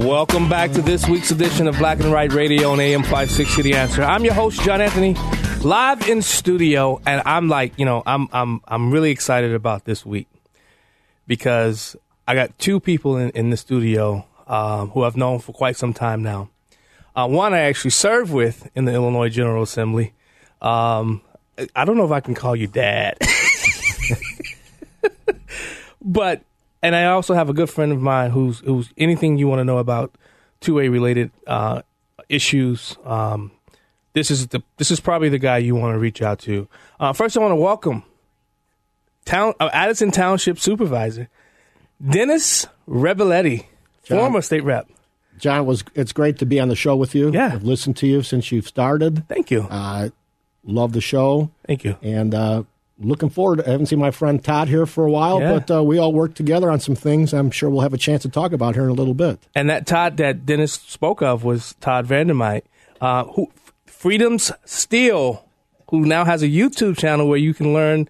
Welcome back to this week's edition of Black and Right Radio on AM 560 The Answer. I'm your host, John Anthony, live in studio, and I'm like, you know, I'm I'm I'm really excited about this week because I got two people in, in the studio um, who I've known for quite some time now. Uh, one I actually served with in the Illinois General Assembly. Um, I don't know if I can call you dad, but and I also have a good friend of mine who's who's anything you want to know about two A related uh, issues. Um, this is the this is probably the guy you want to reach out to. Uh, first, I want to welcome town uh, Addison Township Supervisor Dennis Reboletti, John. former state rep. John, was it's great to be on the show with you. Yeah. I've listened to you since you've started. Thank you. Uh, love the show, Thank you. and uh, looking forward. I haven't seen my friend Todd here for a while, Yeah. but uh, we all work together on some things. I'm sure we'll have a chance to talk about here in a little bit. And that Todd that Dennis spoke of was Todd Vandermyde, uh, who Freedom's Steel, who now has a YouTube channel where you can learn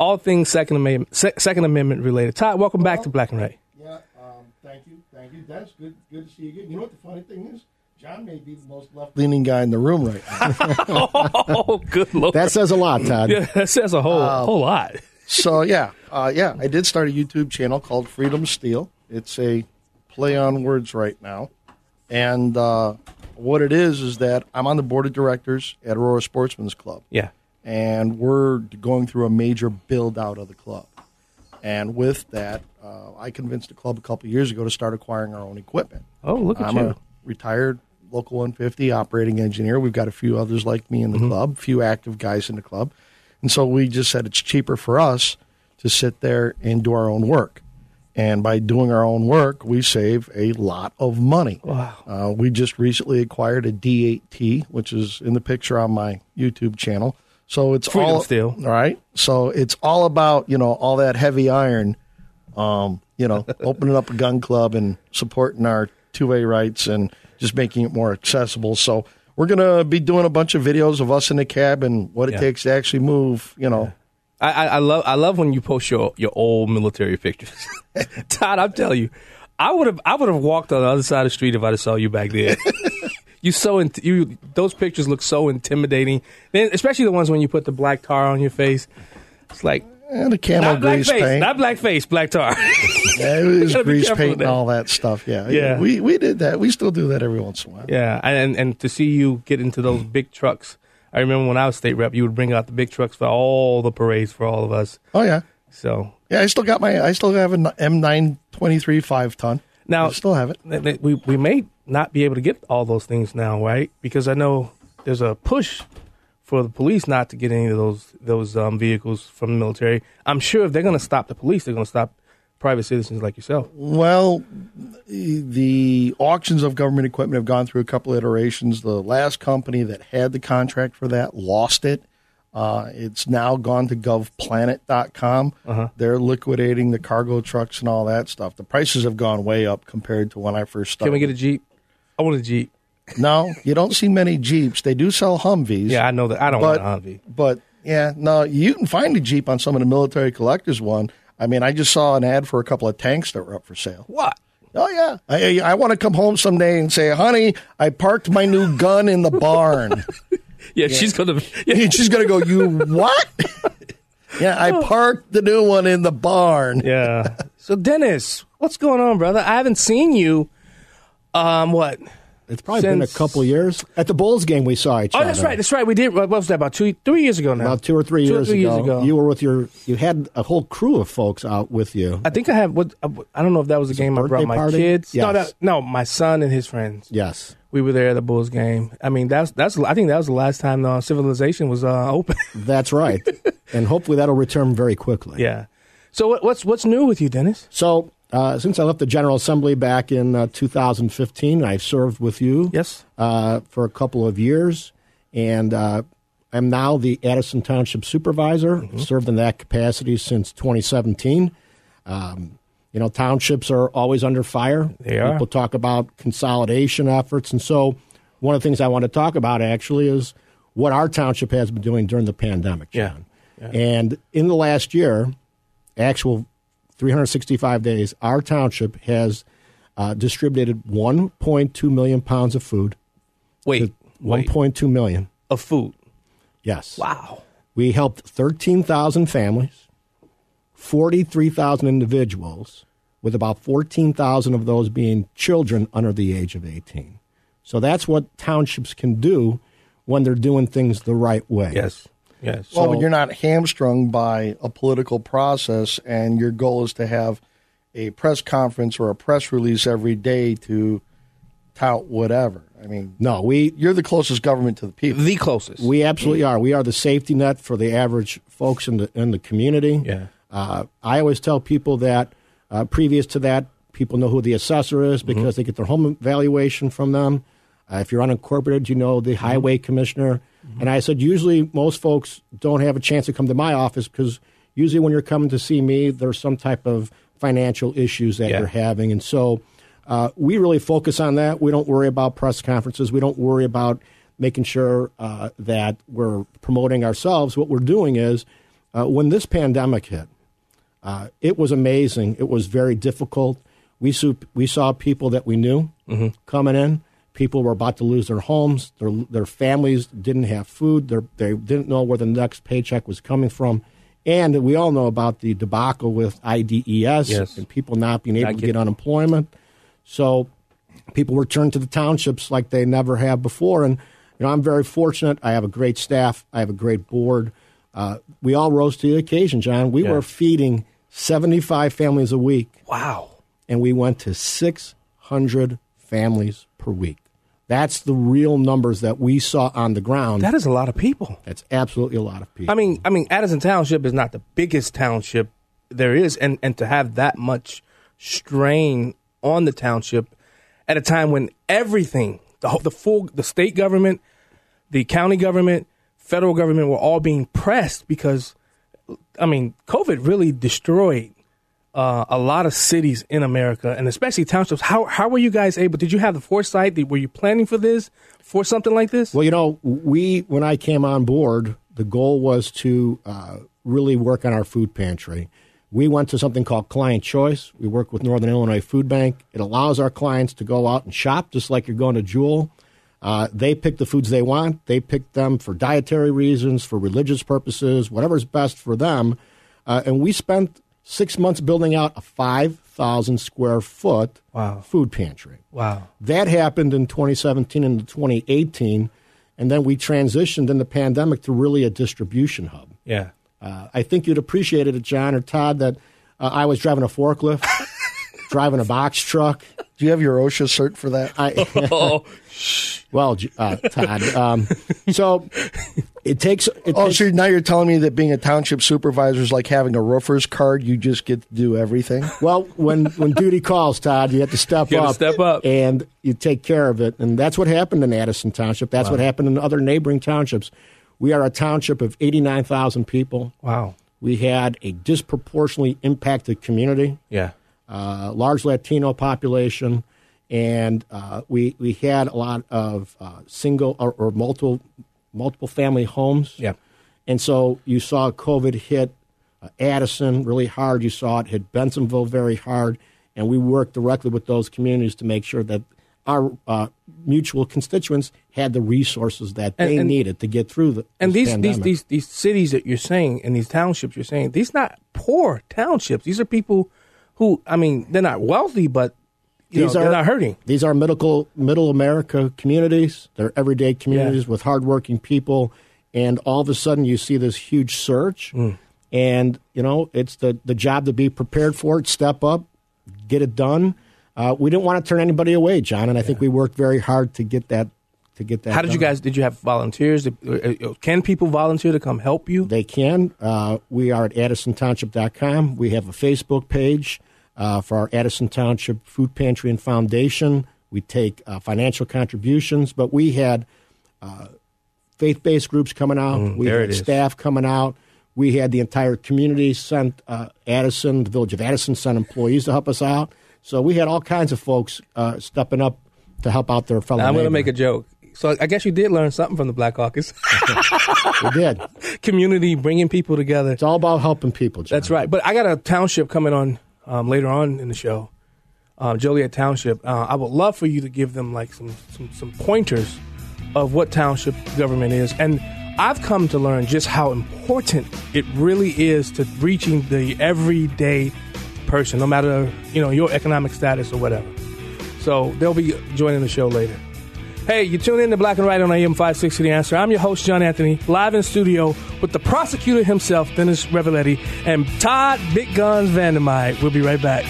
all things Second Amendment, Second Amendment related. Todd, welcome back to Black and Right. Yeah, um, thank you, thank you. That's good. Good to see you again. You know what the funny thing is? John may be the most left-leaning guy in the room right now. oh, good lord! that says a lot, Todd. yeah, that says a whole whole lot. So yeah, uh, yeah, I did start a YouTube channel called Freedom Steel. It's a play on words right now, and uh, what it is is that I'm on the board of directors at Aurora Sportsman's Club, Yeah, and we're going through a major build out of the club. And with that, uh, I convinced the club a couple of years ago to start acquiring our own equipment. Oh, look at I'm you. a retired local 150 operating engineer. We've got a few others like me in the club, a few active guys in the club. And so we just said it's cheaper for us to sit there and do our own work. And by doing our own work, we save a lot of money. Wow. Uh, we just recently acquired a D8T, which is in the picture on my YouTube channel. So it's Freedom all Steel. right. So it's all about you know all that heavy iron, um, you know, opening up a gun club and supporting our two way rights and just making it more accessible. So we're gonna be doing a bunch of videos of us in the cab and what it Yeah. takes to actually move. You know, I, I, I love I love when you post your, your old military pictures. Todd, I'm telling you, I would have I would have walked on the other side of the street if I'd have saw you back then. you so int- you those pictures look so intimidating. Then especially the ones when you put the black tar on your face. It's like and the camel not black grease face, paint. not black face, black tar. yeah, it was grease paint and all that stuff. Yeah, Yeah. We we did that. We still do that every once in a while. yeah, and and to see you get into those big trucks. I remember when I was state rep, you would bring out the big trucks for all the parades for all of us. Oh yeah. So Yeah, I still got my. I still have an M923 five ton. Now- I still have it. we we may not be able to get all those things now, right? Because I know there's a push for the police not to get any of those those um, vehicles from the military. I'm sure if they're going to stop the police, they're going to stop private citizens like yourself. Well, the auctions of government equipment have gone through a couple of iterations. The last company that had the contract for that lost it. Uh, it's now gone to govplanet.com. Uh-huh. They're liquidating the cargo trucks and all that stuff. The prices have gone way up compared to when I first started. Can we get a jeep? I want a jeep. No, you don't see many Jeeps. They do sell Humvees. Yeah, I know that. I don't but, want a Humvee. But yeah, no, you can find a Jeep on some of the military collectors one. I mean, I just saw an ad for a couple of tanks that were up for sale. What? Oh yeah, I, I want to come home someday and say, "Honey, I parked my new gun in the barn." Yeah, she's gonna. Yeah, she's gonna go, "You what?" yeah, I parked the new one in the barn. yeah. So Dennis, what's going on, brother? I haven't seen you. Um, what? It's probably been a couple years. At the Bulls game, we saw each Oh, other. Oh, that's right. That's right. We did. What was that? About two, three years ago now. About two or three, Two or years, three ago, years ago. you were with your. You had a whole crew of folks out with you. I think I have. What I don't know if that was the it game I brought my party? kids. No, Yes. no, no, my son and his friends. Yes, We were there at the Bulls game. I mean, that's that's. I think that was the last time uh, civilization was uh, open. that's right, and hopefully that'll return very quickly. yeah. So what, what's what's new with you, Dennis? So uh, since I left the General Assembly back in uh, 2015, I've served with you. Yes. uh, for a couple of years, and uh, I'm now the Addison Township Supervisor. Mm-hmm. Served in that capacity since 2017. Um, you know, townships are always under fire. They are. People talk about consolidation efforts, and so one of the things I want to talk about actually is what our township has been doing during the pandemic. Yeah. John. And in the last year, actual 365 days, our township has uh, distributed 1.2 million pounds of food. Wait, wait. 1.2 million. Of food. Yes. Wow. We helped 13,000 families, 43,000 individuals, with about 14,000 of those being children under the age of 18. So that's what townships can do when they're doing things the right way. Yes. Yes. Well, So- but you're not hamstrung by a political process, and your goal is to have a press conference or a press release every day to tout whatever. I mean, No, we you're the closest government to the people. the closest. we absolutely are. We are the safety net for the average folks in the in the community. Yeah. Uh, I always tell people that uh, previous to that, people know who the assessor is because they get their home valuation from them. Uh, if you're unincorporated, you know the highway commissioner. And I said, usually most folks don't have a chance to come to my office because usually when you're coming to see me, there's some type of financial issues that Yeah. you're having. And so uh, we really focus on that. We don't worry about press conferences. We don't worry about making sure uh, that we're promoting ourselves. What we're doing is uh, when this pandemic hit, uh, it was amazing. It was very difficult. We saw, we saw people that we knew coming in. People were about to lose their homes. Their, their families didn't have food. Their, they didn't know where the next paycheck was coming from. And we all know about the debacle with IDES Yes. and people not being able to get unemployment. So people were turned to the townships like they never have before. And you know, I'm very fortunate. I have a great staff. I have a great board. Uh, we all rose to the occasion, John. We Yeah. were feeding 75 families a week, wow. and we went to 600 families per week. That's the real numbers that we saw on the ground. That is a lot of people. That's absolutely a lot of people. I mean, I mean, Addison Township is not the biggest township there is, and and to have that much strain on the township at a time when everything, the whole, the full, the state government, the county government, federal government were all being pressed because, I mean, COVID really destroyed uh, a lot of cities in America, and especially townships. How how were you guys able? Did you have the foresight? Were you planning for this, for something like this? Well, you know, we when I came on board, the goal was to uh, really work on our food pantry. We went to something called Client Choice. We work with Northern Illinois Food Bank. It allows our clients to go out and shop just like you're going to Jewel. Uh, they pick the foods they want. They pick them for dietary reasons, for religious purposes, whatever's best for them. Uh, and we spent six months building out a 5,000 square foot Wow. food pantry. wow. That happened in 2017 and 2018, and then we transitioned in the pandemic to really a distribution hub. Yeah. Uh, I think you'd appreciate it, John or Todd, that uh, I was driving a forklift, driving a box truck. Do you have your OSHA cert for that? I, Oh, well, uh, Todd. Um, so it takes. It Oh, takes so now you're telling me that being a township supervisor is like having a roofer's card. You just get to do everything. Well, when when duty calls, Todd, you have to step You up. step up. and you take care of it. And that's what happened in Addison Township. That's what happened in other neighboring townships. We are a township of eighty nine thousand people. wow. We had a disproportionately impacted community, Yeah. Uh, large Latino population, and uh, we we had a lot of uh, single or, or multiple multiple family homes. Yeah. And so you saw COVID hit uh, Addison really hard. You saw it hit Bensenville very hard. And we worked directly with those communities to make sure that our uh, mutual constituents had the resources that And- they and- needed to get through the And these, these these these cities that you're saying and these townships you're saying these not poor townships. These are people who I mean they're not wealthy, but you know, they're not hurting. These are middle middle America communities. They're everyday communities Yeah. with hardworking people, and all of a sudden you see this huge surge, Mm. and you know it's the the job to be prepared for it. Step up, get it done. Uh, we didn't want to turn anybody away, John, and I think we worked very hard to get that to get that. How did you guys? Did you have volunteers? Uh, uh, Can people volunteer to come help you? They can. Uh, we are at addisontownship.com. We have a Facebook page uh, for our Addison Township Food Pantry and Foundation. We take uh, financial contributions, but we had uh, faith based groups coming out. we Mm, there had staff coming out. We had the entire community sent uh, Addison, the village of Addison, sent employees to help us out. So we had all kinds of folks uh, stepping up to help out their fellow. I'm going to make a joke. So I guess you did learn something from the Black Caucus. We did. Community bringing people together. It's all about helping people. John. That's right. But I got a township coming on um, later on in the show, um, Joliet Township. Uh, I would love for you to give them like some, some some pointers of what township government is, and I've come to learn just how important it really is to reaching the everyday person, no matter you know your economic status or whatever. So they'll be joining the show later. Hey, you tune in to Black and Right on AM 560 The Answer. I'm your host, John Anthony, live in studio with the prosecutor himself, Dennis Reboletti, and Todd Big Guns Vandermyde. We'll be right back.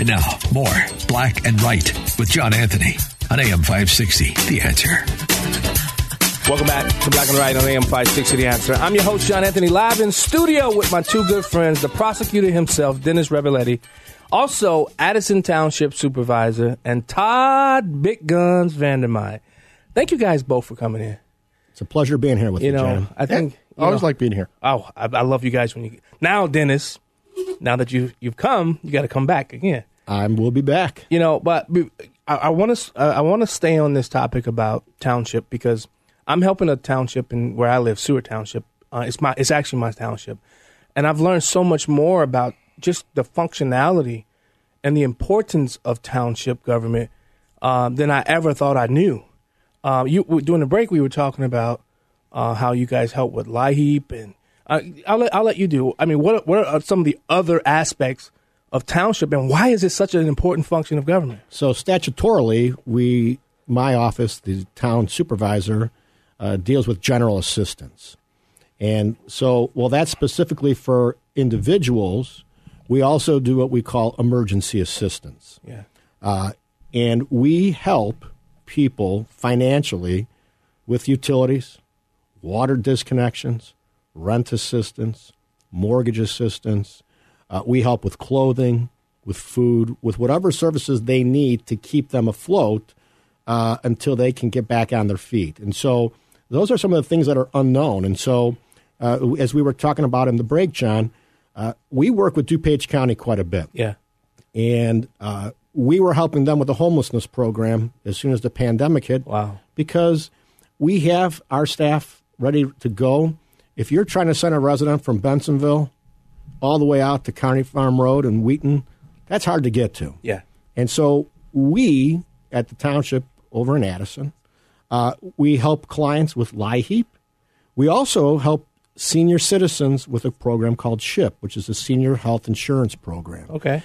And now, more Black and Right with John Anthony on AM 560. The answer. Welcome back to Black and Right on AM 560 The Answer. I'm your host, John Anthony, live in studio with my two good friends, the prosecutor himself, Dennis Reboletti, also Addison Township Supervisor, and Todd Big Guns Vandermyde. Thank you guys both for coming in. It's a pleasure being here with you, You know, John. I think I always know- like being here. Oh, I, I love you guys when you now, Dennis. Now that you you've come, you got to come back again. I will be back. You know, but I want to I want to stay on this topic about township because I'm helping a township in where I live, Seward Township. Uh, it's my it's actually my township, and I've learned so much more about just the functionality and the importance of township government um, than I ever thought I knew. Uh, you during the break, we were talking about uh, how you guys help with LIHEAP, and uh, I'll let I'll let you do. I mean, what what are some of the other aspects of township, and why is it such an important function of government? So statutorily, we, my office, the town supervisor, uh, deals with general assistance, and so well that's specifically for individuals. We also do what we call emergency assistance, Yeah. uh, and we help people financially with utilities, water disconnections, rent assistance, mortgage assistance. Uh, we help with clothing, with food, with whatever services they need to keep them afloat uh, until they can get back on their feet. And so those are some of the things that are unknown. And so, uh, as we were talking about in the break, John, uh, we work with DuPage County quite a bit Yeah. and uh, we were helping them with the homelessness program as soon as the pandemic hit. Wow. Because we have our staff ready to go. If you're trying to send a resident from Bensenville all the way out to County Farm Road and Wheaton, that's hard to get to. Yeah. And so we at the township over in Addison, uh, we help clients with LIHEAP. We also help senior citizens with a program called SHIP, which is a senior health insurance program Okay.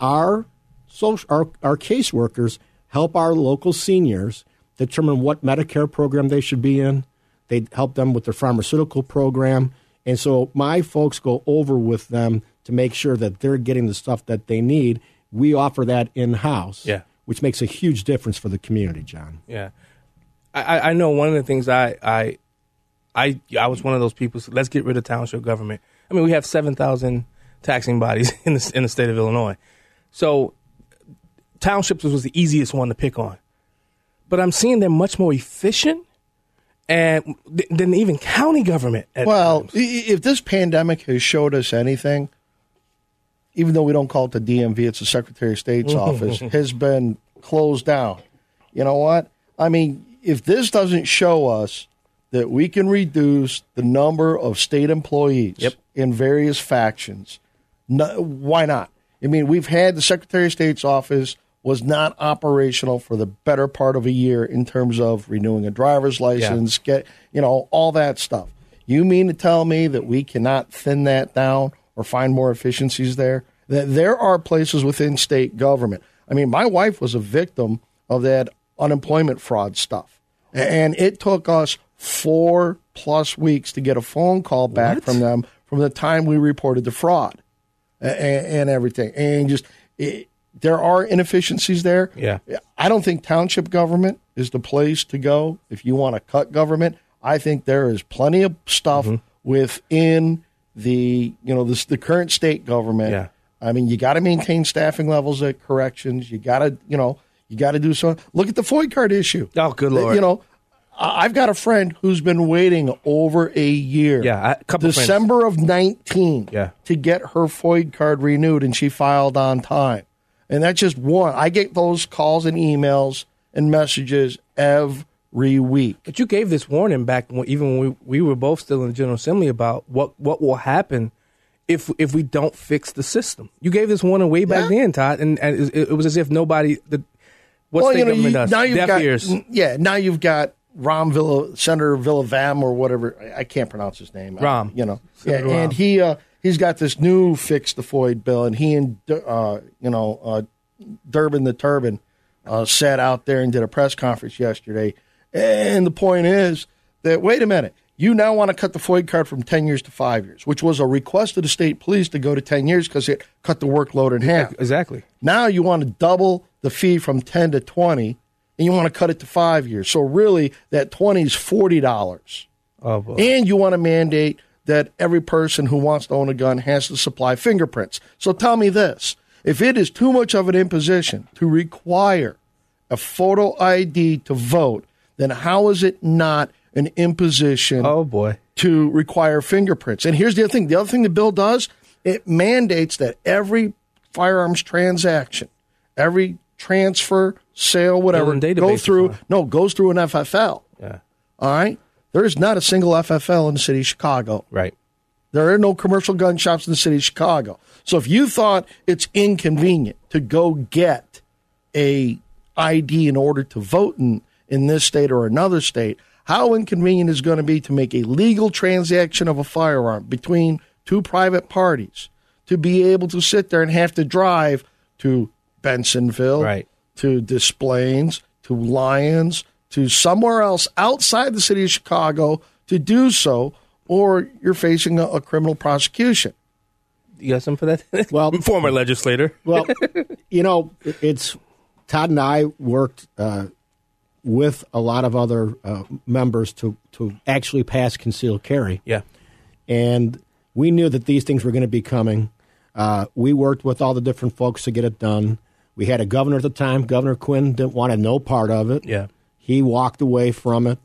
our social our, our caseworkers help our local seniors determine what Medicare program they should be in. They help them with their pharmaceutical program. And so my folks go over with them to make sure that they're getting the stuff that they need. We offer that in house, Yeah. which makes a huge difference for the community, John. Yeah. I, I- know one of the things I, I I I was one of those people. So let's get rid of township government. I mean, we have seven thousand taxing bodies in the in the state of Illinois, so townships was the easiest one to pick on. But I'm seeing they're much more efficient and th- than even county government. At Well, times. if this pandemic has showed us anything, even though we don't call it the DMV, it's the Secretary of State's office, has been closed down. You know what? I mean, if this doesn't show us that we can reduce the number of state employees Yep. in various factions, no, why not? I mean, we've had the Secretary of State's office was not operational for the better part of a year in terms of renewing a driver's license, get you know all that stuff. You mean to tell me that we cannot thin that down or find more efficiencies there? That there are places within state government. I mean, my wife was a victim of that unemployment fraud stuff, and it took us four plus weeks to get a phone call back What? from them from the time we reported the fraud and, and everything. And just it, there are inefficiencies there. Yeah. I don't think township government is the place to go if you want to cut government. I think there is plenty of stuff Mm-hmm. within the you know this, the current state government. Yeah. I mean, you got to maintain staffing levels at corrections. You got to you know you got to do so. Look at the FOID card issue. Oh, good lord. You know, I've got a friend who's been waiting over a year. Yeah, a couple friends. December of nineteen. Yeah. to get her FOID card renewed, and she filed on time. And that's just one. I get those calls and emails and messages every week. But you gave this warning back when, even when we, we were both still in the General Assembly about what, what will happen if if we don't fix the system. You gave this warning way back Yeah. then, Todd, and, and it, it was as if nobody. The, what state government you- does? now you've Deaf got ears. yeah. Now you've got Ram Villa, Senator Villavam or whatever. I- I can't pronounce his name. Ram. you know, yeah, Senator and he uh, he's got this new fix the FOID bill, and he and uh, you know uh, Durbin the Turban uh, sat out there and did a press conference yesterday. And the point is that wait a minute, you now want to cut the FOID card from ten years to five years, which was a request of the state police to go to ten years because it cut the workload in half. Exactly. Now you want to double the fee from 10 to 20 and you want to cut it to 5 years. So really that 20 is $40. Oh uh, boy. And you want to mandate that every person who wants to own a gun has to supply fingerprints. So tell me this, if it is too much of an imposition to require a photo ID to vote, then how is it not an imposition oh boy. to require fingerprints. And here's the other thing: the other thing the bill does, it mandates that every firearms transaction, every transfer, sale, whatever, go through no goes through an FFL. Yeah. All right, there is not a single FFL in the city of Chicago. Right. There are no commercial gun shops in the city of Chicago. So if you thought it's inconvenient to go get a ID in order to vote in, in this state or another state, how inconvenient is it going to be to make a legal transaction of a firearm between two private parties to be able to sit there and have to drive to Bensenville, Right. to Des Plaines, to Lyons, to somewhere else outside the city of Chicago to do so, or you're facing a, a criminal prosecution. You got something for that? Well- former legislator. Well, you know, it's Todd and I worked uh, with a lot of other uh, members to to actually pass concealed carry, Yeah. and we knew that these things were going to be coming. Uh, we worked with all the different folks to get it done. We had a governor at the time, Governor Quinn, didn't want no part of it. Yeah. He walked away from it.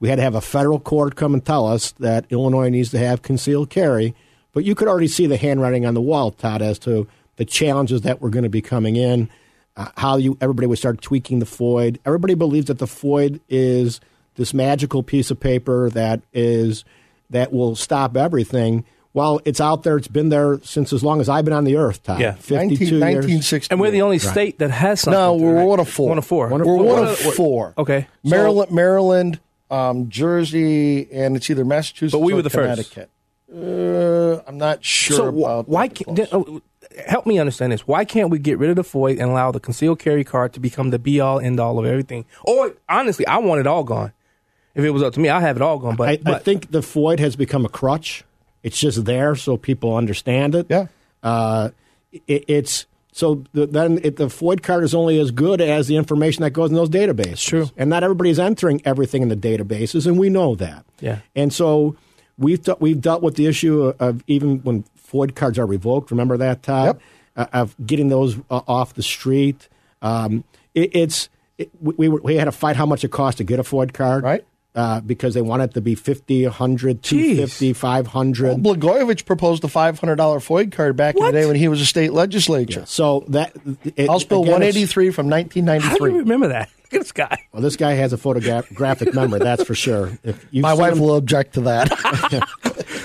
We had to have a federal court come and tell us that Illinois needs to have concealed carry. But you could already see the handwriting on the wall, Todd, as to the challenges that were going to be coming in, uh, how you everybody would start tweaking the FOID. Everybody believes that the FOID is this magical piece of paper that is that will stop everything. Well, it's out there. It's been there since as long as I've been on the earth, Todd. Yeah. 52 19, years. And we're the only state that has something. No, we're right? one of four. One of four. One of We're four. one of four. Okay. Maryland, Maryland, um, Jersey, and it's either Massachusetts But we or were the first. Connecticut. Uh, I'm not sure So about why can't oh, help me understand this? Why can't we get rid of the FOID and allow the concealed carry card to become the be all end all of everything? Or honestly, I want it all gone. If it was up to me, I have it all gone. But, I, but I think the FOID has become a crutch. It's just there so people understand it. Yeah. Uh, it, it's so the, then it, the FOID card is only as good as the information that goes in those databases. True. And not everybody is entering everything in the databases, and we know that. Yeah. And so we've de- we've dealt with the issue of even when FOID cards are revoked. Remember that, Todd? Yep. Uh, of getting those uh, off the street. Um, it, it's it, we, we, we had to fight how much it cost to get a FOID card. Right. Uh, because they want it to be 50, 100, 250, 500. Blagojevich proposed a $500 FOID card back in the day when he was a state legislature. So that it, House Bill again, 183 from how do you 1993. remember that? Look at this guy. Well, this guy has a photographic memory, that's for sure. If My wife him- will object to that.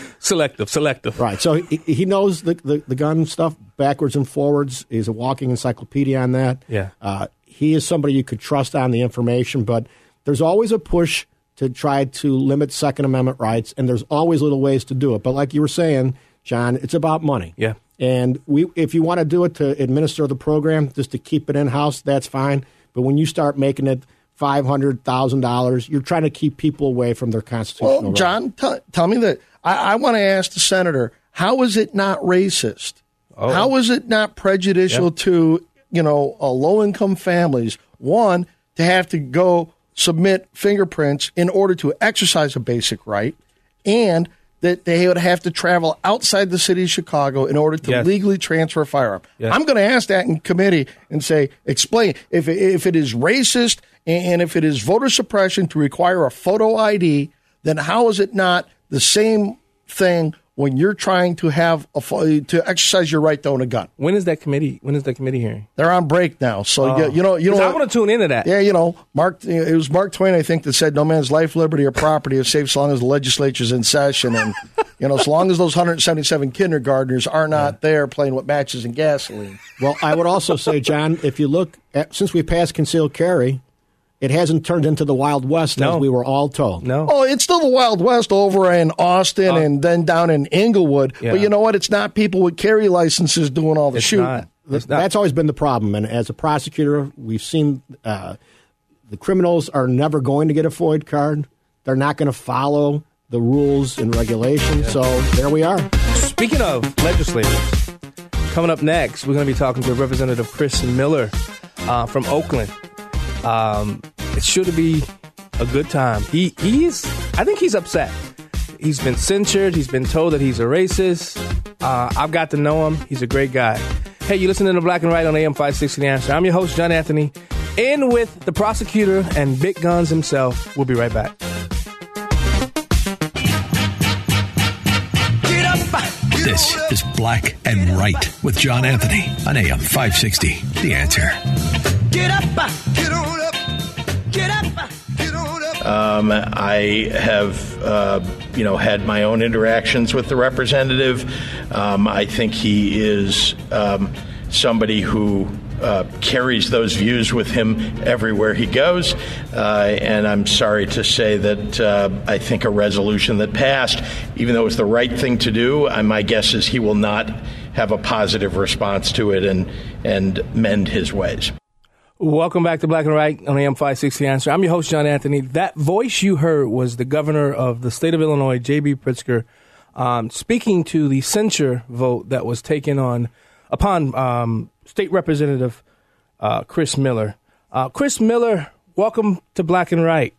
Selective, selective. Right. So he, he knows the, the, the gun stuff, backwards and forwards. He's a walking encyclopedia on that. Yeah. Uh, he is somebody you could trust on the information, but there's always a push to try to limit Second Amendment rights, and there's always little ways to do it. But like you were saying, John, it's about money. Yeah. And we, if you want to do it to administer the program, just to keep it in house, that's fine. But when you start making it five hundred thousand dollars, you're trying to keep people away from their constitutional. Well. John, t- tell me that. I, I want to ask the senator: How is it not racist? Oh. How is it not prejudicial Yep. to you know uh, low income families? One to have to go submit fingerprints in order to exercise a basic right, and that they would have to travel outside the city of Chicago in order to Yes. legally transfer a firearm. Yes. I'm going to ask that in committee and say, explain if if it is racist and if it is voter suppression to require a photo ID, then how is it not the same thing when you're trying to have a uh, to exercise your right to own a gun? When is that committee? When is that committee hearing? They're on break now, so you, oh. you know you 'Cause know. I want to tune into that. yeah, you know, Mark. It was Mark Twain, I think, that said, "No man's life, liberty, or property is safe so long as the legislature's in session." And you know, as long as those 177 kindergartners are not there playing with matches and gasoline. Well, I would also say, John, if you look at since we passed concealed carry, it hasn't turned into the Wild West No. as we were all told. No. Oh, it's still the Wild West over in Austin and then down in Englewood. Yeah. But you know what? It's not people with carry licenses doing all the it's shooting. not. It's not. That's always been the problem. And as a prosecutor, we've seen uh, the criminals are never going to get a FOID card. They're not going to follow the rules and regulations. So there we are. Speaking of legislators, coming up next, we're going to be talking to Representative Chris Miller uh, from Oakland. Um, it should be a good time. He he's I think he's upset. He's been censured. He's been told that he's a racist. Uh, I've got to know him. He's a great guy. Hey, you listening to Black and Right on AM 560 The Answer. I'm your host, John Anthony. In with the prosecutor and Big Guns himself. We'll be right back. This is Black and Right with John Anthony on AM 560. The answer. Get up, get up, Um, I have, uh, you know, had my own interactions with the representative. Um, I think he is um, somebody who uh, carries those views with him everywhere he goes. Uh, and I'm sorry to say that uh, I think a resolution that passed, even though it was the right thing to do, uh, my guess is he will not have a positive response to it and and mend his ways. Welcome back to Black and Right on AM 560 Answer. I'm your host, John Anthony. That voice you heard was the governor of the state of Illinois, J.B. Pritzker, um, speaking to the censure vote that was taken on upon um, State Representative uh, Chris Miller. Uh, Chris Miller, welcome to Black and Right.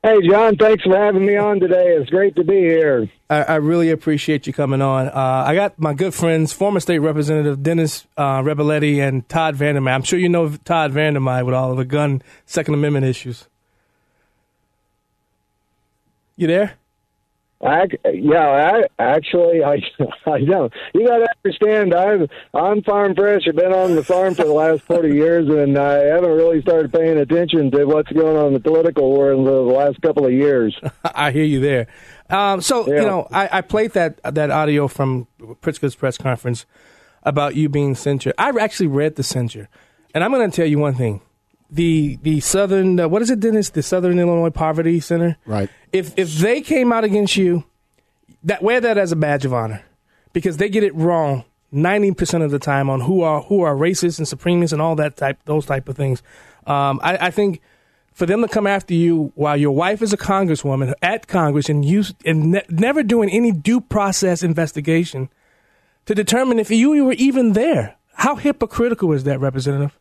Hey, John, thanks for having me on today. It's great to be here. I, I really appreciate you coming on. Uh, I got my good friends, former state representative Dennis uh, Reboletti and Todd Vandermyde. I'm sure you know Todd Vandermyde with all of the gun Second Amendment issues. You there? I, yeah, I, actually, I, I don't. You got to understand, I'm I'm farm fresh. I've been on the farm for the last 40 years, and I haven't really started paying attention to what's going on in the political world in the last couple of years. I hear you there. Um, so Yeah. you know, I, I played that that audio from Pritzker's press conference about you being censured. I actually read the censure, and I'm going to tell you one thing: the the Southern uh, what is it, Dennis? The Southern Illinois Poverty Center. Right. If if they came out against you, that wear that as a badge of honor, because they get it wrong ninety percent of the time on who are who are racist and supremacists and all that type those type of things. Um, I, I think for them to come after you while your wife is a congresswoman at Congress and you and ne- never doing any due process investigation to determine if you were even there. How hypocritical is that, Representative?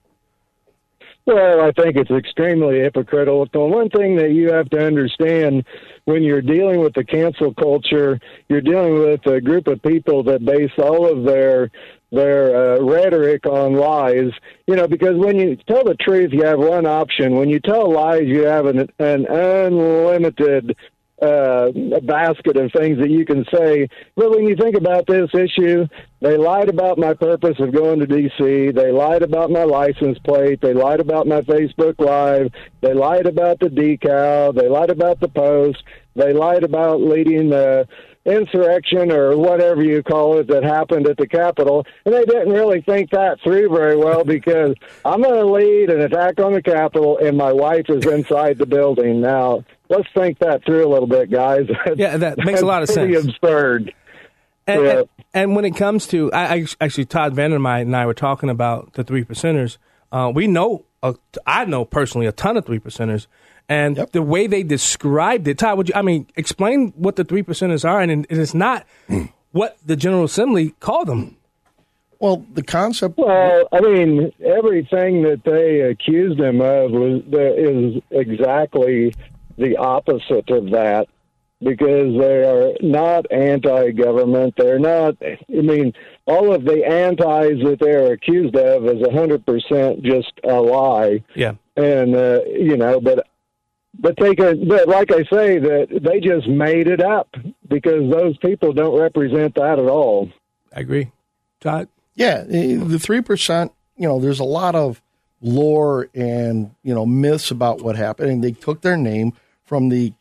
Well, I think it's extremely hypocritical. The one thing that you have to understand when you're dealing with the cancel culture, you're dealing with a group of people that base all of their their uh, rhetoric on lies. You know, because when you tell the truth, you have one option. When you tell lies, you have an, an unlimited uh, basket of things that you can say. But when you think about this issue, they lied about my purpose of going to D.C. They lied about my license plate. They lied about my Facebook Live. They lied about the decal. They lied about the post. They lied about leading the insurrection or whatever you call it that happened at the Capitol, and they didn't really think that through very well because I'm going to lead an attack on the Capitol, and my wife is inside the building. Now, let's think that through a little bit, guys. Yeah, that makes a lot of That's pretty sense. absurd. And, Yeah. and, and when it comes to, I, I actually Todd Vandermyde and I were talking about the three percenters. Uh, we know, uh, I know personally a ton of three percenters, and the way they described it. Todd, would you? I mean, explain what the three percenters are, and, and it's not what the General Assembly called them. Well, the concept. Well, I mean, everything that they accused him of was is exactly the opposite of that because they are not anti-government. They're not. I mean, all of the antis that they're accused of is a hundred percent just a lie. Yeah. and uh, you know, but but they can. But like I say, that they just made it up because those people don't represent that at all. I agree, Todd. Yeah, the three percent. You know, there's a lot of lore and you know myths about what happened, and they took their name from the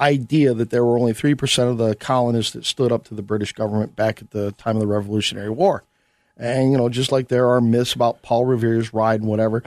idea that there were only three percent of the colonists that stood up to the British government back at the time of the Revolutionary War. And you know, just like there are myths about Paul Revere's ride and whatever,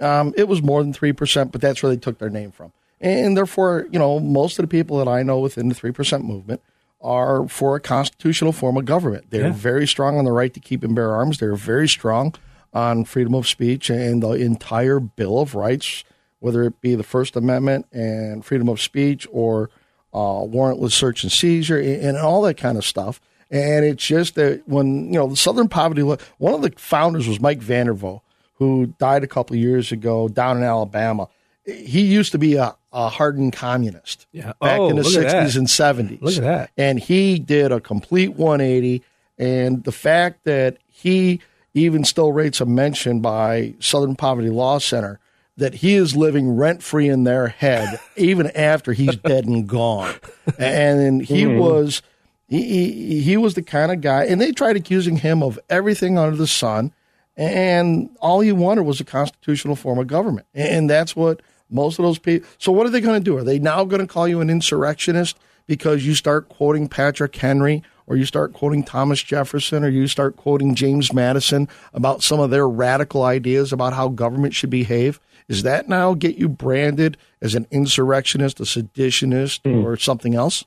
um, it was more than three percent, but that's where they took their name from. And therefore, you know, most of the people that I know within the three percent movement are for a constitutional form of government. They're Yeah. very strong on the right to keep and bear arms. They're very strong on freedom of speech and the entire Bill of Rights, whether it be the First Amendment and freedom of speech or uh, warrantless search and seizure and, and all that kind of stuff. And it's just that when you know the Southern Poverty, Law- one of the founders was Mike Vanderboegh, who died a couple of years ago down in Alabama. He used to be a, a hardened communist Yeah. back Oh, in the look at that. 60s and 70s. Look at that. And he did a complete 180. And the fact that he even still rates a mention by Southern Poverty Law Center that he is living rent free in their head even after he's dead and gone. And he Mhm. was he, he he was the kind of guy and they tried accusing him of everything under the sun and all he wanted was a constitutional form of government. And that's what most of those people. So, what are they going to do? Are they now going to call you an insurrectionist because you start quoting Patrick Henry, or you start quoting Thomas Jefferson, or you start quoting James Madison about some of their radical ideas about how government should behave? Is that now get you branded as an insurrectionist, a seditionist, or something else?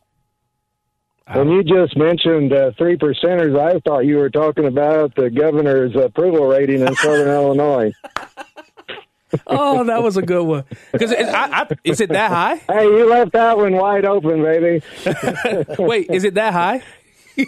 When you just mentioned uh, three percenters, I thought you were talking about the governor's approval rating in Southern Illinois. Oh, that was a good one. Because I, I, is it that high? Hey, you left that one wide open, baby. Wait, is it that high?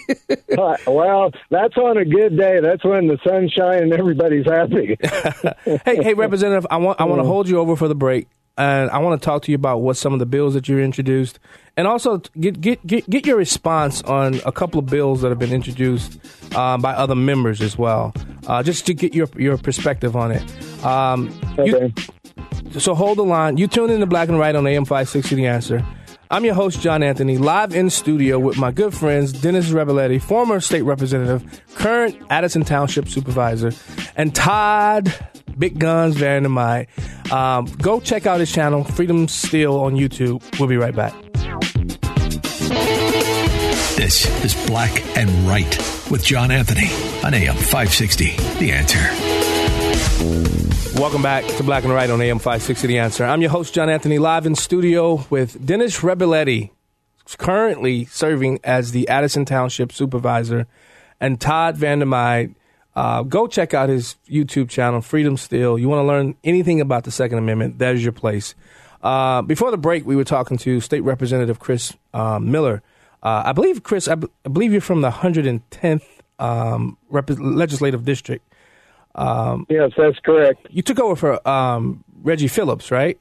Uh, well, that's on a good day. That's when the sun's shining and everybody's happy. hey, hey, Representative, I want I want to hold you over for the break, and I want to talk to you about what some of the bills that you introduced, and also get get get, get your response on a couple of bills that have been introduced uh, by other members as well, uh, just to get your your perspective on it. Um, you- so hold the line. You tune in to Black and Right on AM five sixty. The answer. I'm your host, John Anthony, live in studio with my good friends Dennis Reboletti, former state representative, current Addison Township supervisor, and Todd Big Guns Vandermyde. Um, go check out his channel, Freedom Steel, on YouTube. We'll be right back. This is Black and Right with John Anthony on AM 560. The answer. Welcome back to Black and Right on AM 560 The Answer. I'm your host, John Anthony, live in studio with Dennis Reboletti, currently serving as the Addison Township Supervisor, and Todd Vandermyde. Uh, go check out his YouTube channel, Freedom Steel. You want to learn anything about the Second Amendment, that is your place. Uh, before the break, we were talking to State Representative Chris uh, Miller. Uh, I believe, Chris, I, b- I believe you're from the 110th um, rep- legislative district. Um, yes, that's correct. You took over for um, Reggie Phillips, right?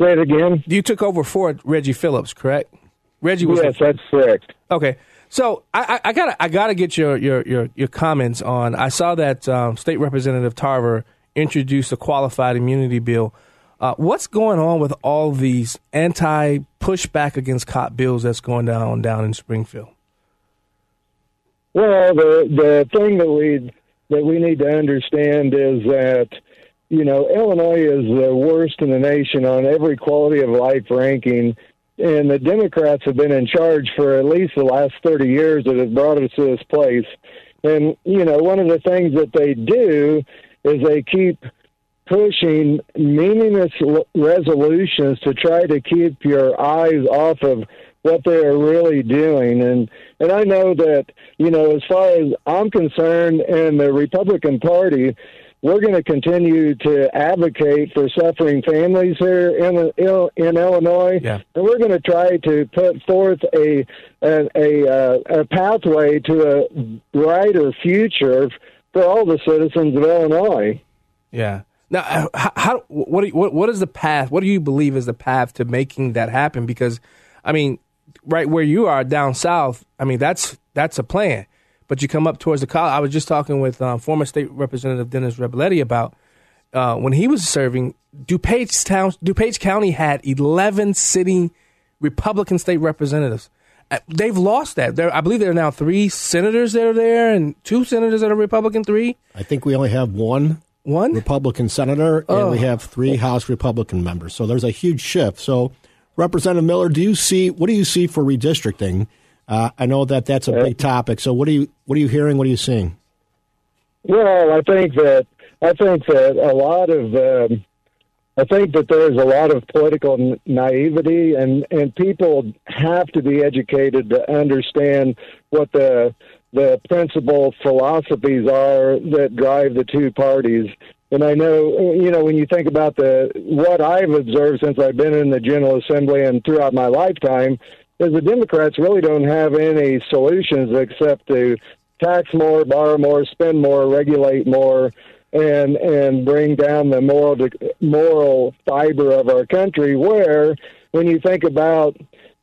Say it again. You took over for Reggie Phillips, correct? Reggie was. Yes, that's correct. Okay, so I, I, I gotta I gotta get your, your, your, your comments on. I saw that um, State Representative Tarver introduced a qualified immunity bill. Uh, what's going on with all these anti pushback against cop bills that's going down down in Springfield? Well, the the thing that we that we need to understand is that you know Illinois is the worst in the nation on every quality of life ranking, and the Democrats have been in charge for at least the last 30 years that have brought us to this place. And, you know, one of the things that they do is they keep pushing meaningless resolutions to try to keep your eyes off of what they are really doing. And, and I know that, you know, as far as I'm concerned and the Republican Party, we're going to continue to advocate for suffering families here in in Illinois, Yeah. and we're going to try to put forth a a a, uh, a pathway to a brighter future for all the citizens of Illinois. Yeah. Now, how, how what, you, what what is the path? What do you believe is the path to making that happen? Because, I mean, right where you are down south, I mean that's that's a plan. But you come up towards the college. I was just talking with um, former state representative Dennis Reboletti about uh, when he was serving. DuPage town, DuPage County had eleven sitting Republican state representatives. Uh, They've lost that. There, I believe there are now three senators that are there, and two senators that are Republican. Three. I think we only have one one Republican senator, and we Oh. have three House Republican members. So there's a huge shift. So, Representative Miller, do you see what do you see for redistricting? Uh, I know that that's a big topic. So, what are you what are you hearing? What are you seeing? Well, I think that I think that a lot of um, I think that there's a lot of political naivety, and and people have to be educated to understand what the the principal philosophies are that drive the two parties. And I know, you know, when you think about the what I've observed since I've been in the General Assembly and throughout my lifetime, is the Democrats really don't have any solutions except to tax more, borrow more, spend more, regulate more, and and bring down the moral moral fiber of our country. Where when you think about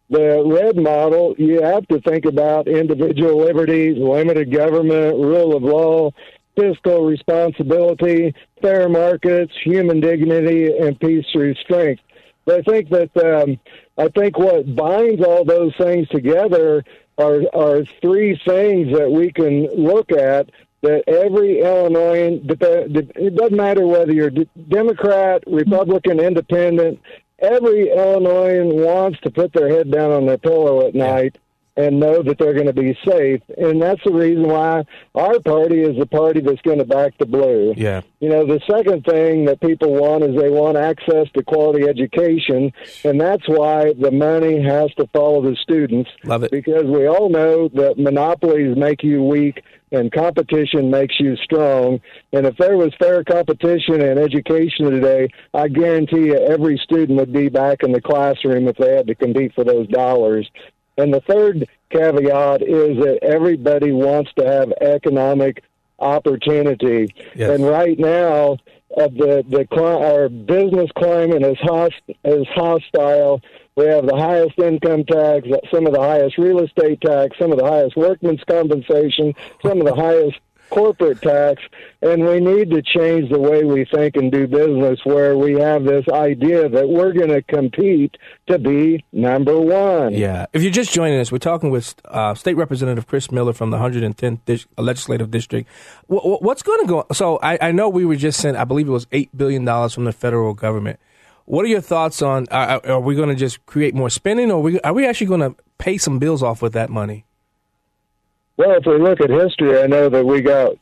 the red model, you have to think about individual liberties, limited government, rule of law, fiscal responsibility, fair markets, human dignity, and peace through strength. But I think that um, I think what binds all those things together are are three things that we can look at that every Illinoisan, it doesn't matter whether you're Democrat, Republican, Independent, every Illinoisan wants to put their head down on their pillow at night and know that they're going to be safe. And that's the reason why our party is the party that's going to back the blue. Yeah. You know, the second thing that people want is they want access to quality education, and that's why the money has to follow the students. Love it. Because we all know that monopolies make you weak and competition makes you strong. And if there was fair competition in education today, I guarantee you every student would be back in the classroom if they had to compete for those dollars. And the third caveat is that everybody wants to have economic opportunity. Yes. And right now, uh, the the our business climate is host, is hostile. We have the highest income tax, some of the highest real estate tax, some of the highest workman's compensation, some of the highest corporate tax, and we need to change the way we think and do business where we have this idea that we're going to compete to be number one. Yeah. If you're just joining us, we're talking with uh, State Representative Chris Miller from the 110th dis- Legislative District. Wh- what's going to go? So I, I know we were just sent, I believe it was $8 billion from the federal government. What are your thoughts on, uh, are we going to just create more spending or are we, are we actually going to pay some bills off with that money? Well, if we look at history, I know that we got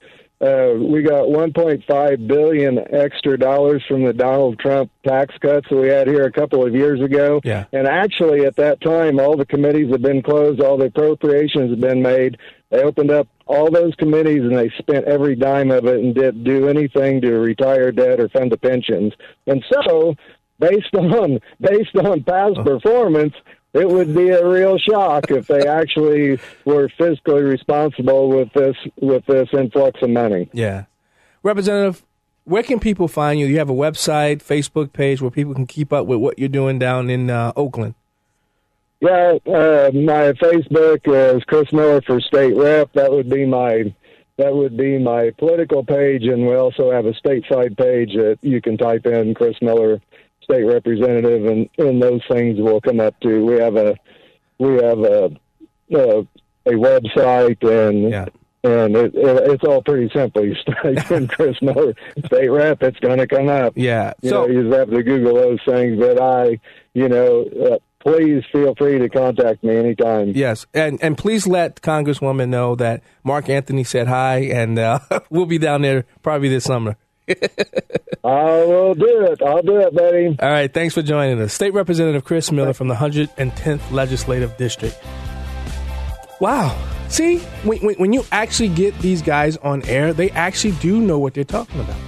uh, we got 1.5 billion extra dollars from the Donald Trump tax cuts that we had here a couple of years ago. Yeah. And actually, at that time, all the committees have been closed, all the appropriations have been made. They opened up all those committees and they spent every dime of it and didn't do anything to retire debt or fund the pensions. And so, based on based on past performance, it would be a real shock if they actually were fiscally responsible with this with this influx of money. Yeah. Representative, where can people find you? You have a website, Facebook page where people can keep up with what you're doing down in uh, Oakland. Yeah, uh, my Facebook is Chris Miller for state rep. That would be my that would be my political page, and we also have a stateside page that you can type in Chris Miller state representative, and, and those things will come up too. We have a we have a a, a website, and and it, it, it's all pretty simple. You type in Chris Miller state rep, it's going to come up. Yeah. You So- know, you just have to Google those things. But I, you know, uh, please feel free to contact me anytime. Yes, and and please let Congresswoman know that Mark Anthony said hi, and uh, we'll be down there probably this summer. I will do it. I'll do it, buddy. All right, thanks for joining us. State Representative Chris Miller from the 110th Legislative District. Wow. See, when, when, you actually get these guys on air, they actually do know what they're talking about.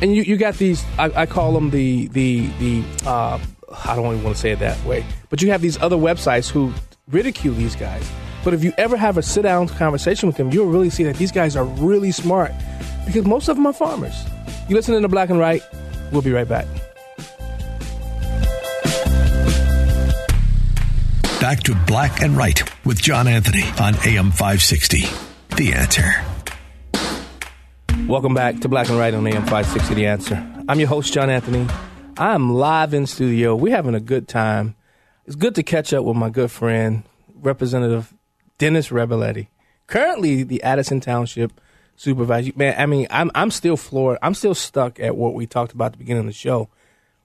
And you, you got these, I, I call them the, the, the uh, I don't even want to say it that way, but you have these other websites who ridicule these guys. But if you ever have a sit down conversation with them, you'll really see that these guys are really smart because most of them are farmers. You listen to Black and Right. We'll be right back. Back to Black and Right with John Anthony on AM 560. The answer. Welcome back to Black and Right on AM 560 The Answer. I'm your host, John Anthony. I'm live in studio. We're having a good time. It's good to catch up with my good friend, Representative Dennis Reboletti, currently the Addison Township supervisor. Man, I mean, I'm I'm still floored. I'm still stuck at what we talked about at the beginning of the show.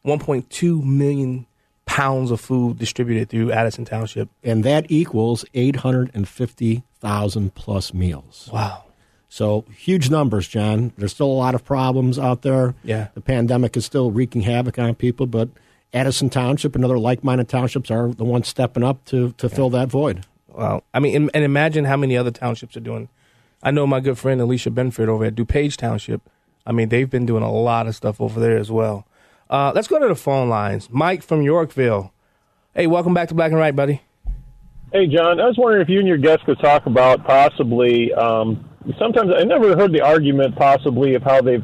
1.2 million pounds of food distributed through Addison Township. And that equals 850,000 plus meals. Wow. So huge numbers, John. There's still a lot of problems out there. Yeah. The pandemic is still wreaking havoc on people, but Addison Township and other like minded townships are the ones stepping up to, to fill that void. Wow. I mean, and imagine how many other townships are doing. I know my good friend Alicia Benford over at DuPage Township. I mean, they've been doing a lot of stuff over there as well. Uh, let's go to the phone lines. Mike from Yorkville. Hey, welcome back to Black and Right, buddy. Hey, John. I was wondering if you and your guests could talk about possibly. Um, sometimes I never heard the argument possibly of how they've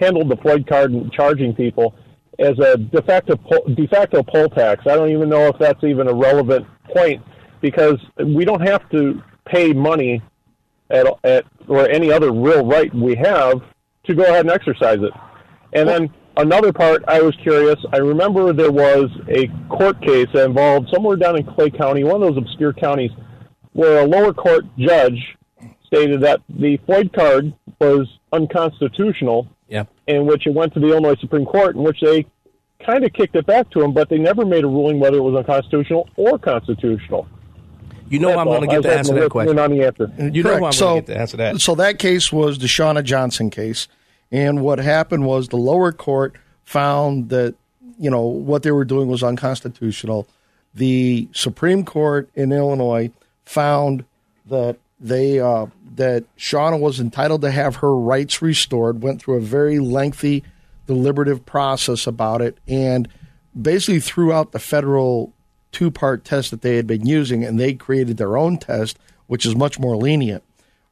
handled the FOID card and charging people as a de facto de facto poll tax. I don't even know if that's even a relevant point because we don't have to pay money at, at or any other real right we have to go ahead and exercise it. And then another part, I was curious. I remember there was a court case that involved somewhere down in Clay County, one of those obscure counties, where a lower court judge stated that the FOID card was unconstitutional. Yeah. In which it went to the Illinois Supreme Court, in which they kind of kicked it back to him, but they never made a ruling whether it was unconstitutional or constitutional. You know That's I'm going to all. I get to answer having that question. On the answer. You know I'm Correct. going to get to answer that. So that case was the Shauna Johnson case, and what happened was the lower court found that you know what they were doing was unconstitutional. The Supreme Court in Illinois found that they uh, that Shauna was entitled to have her rights restored. Went through a very lengthy, deliberative process about it, and basically threw out the federal two part test that they had been using, and they created their own test, which is much more lenient.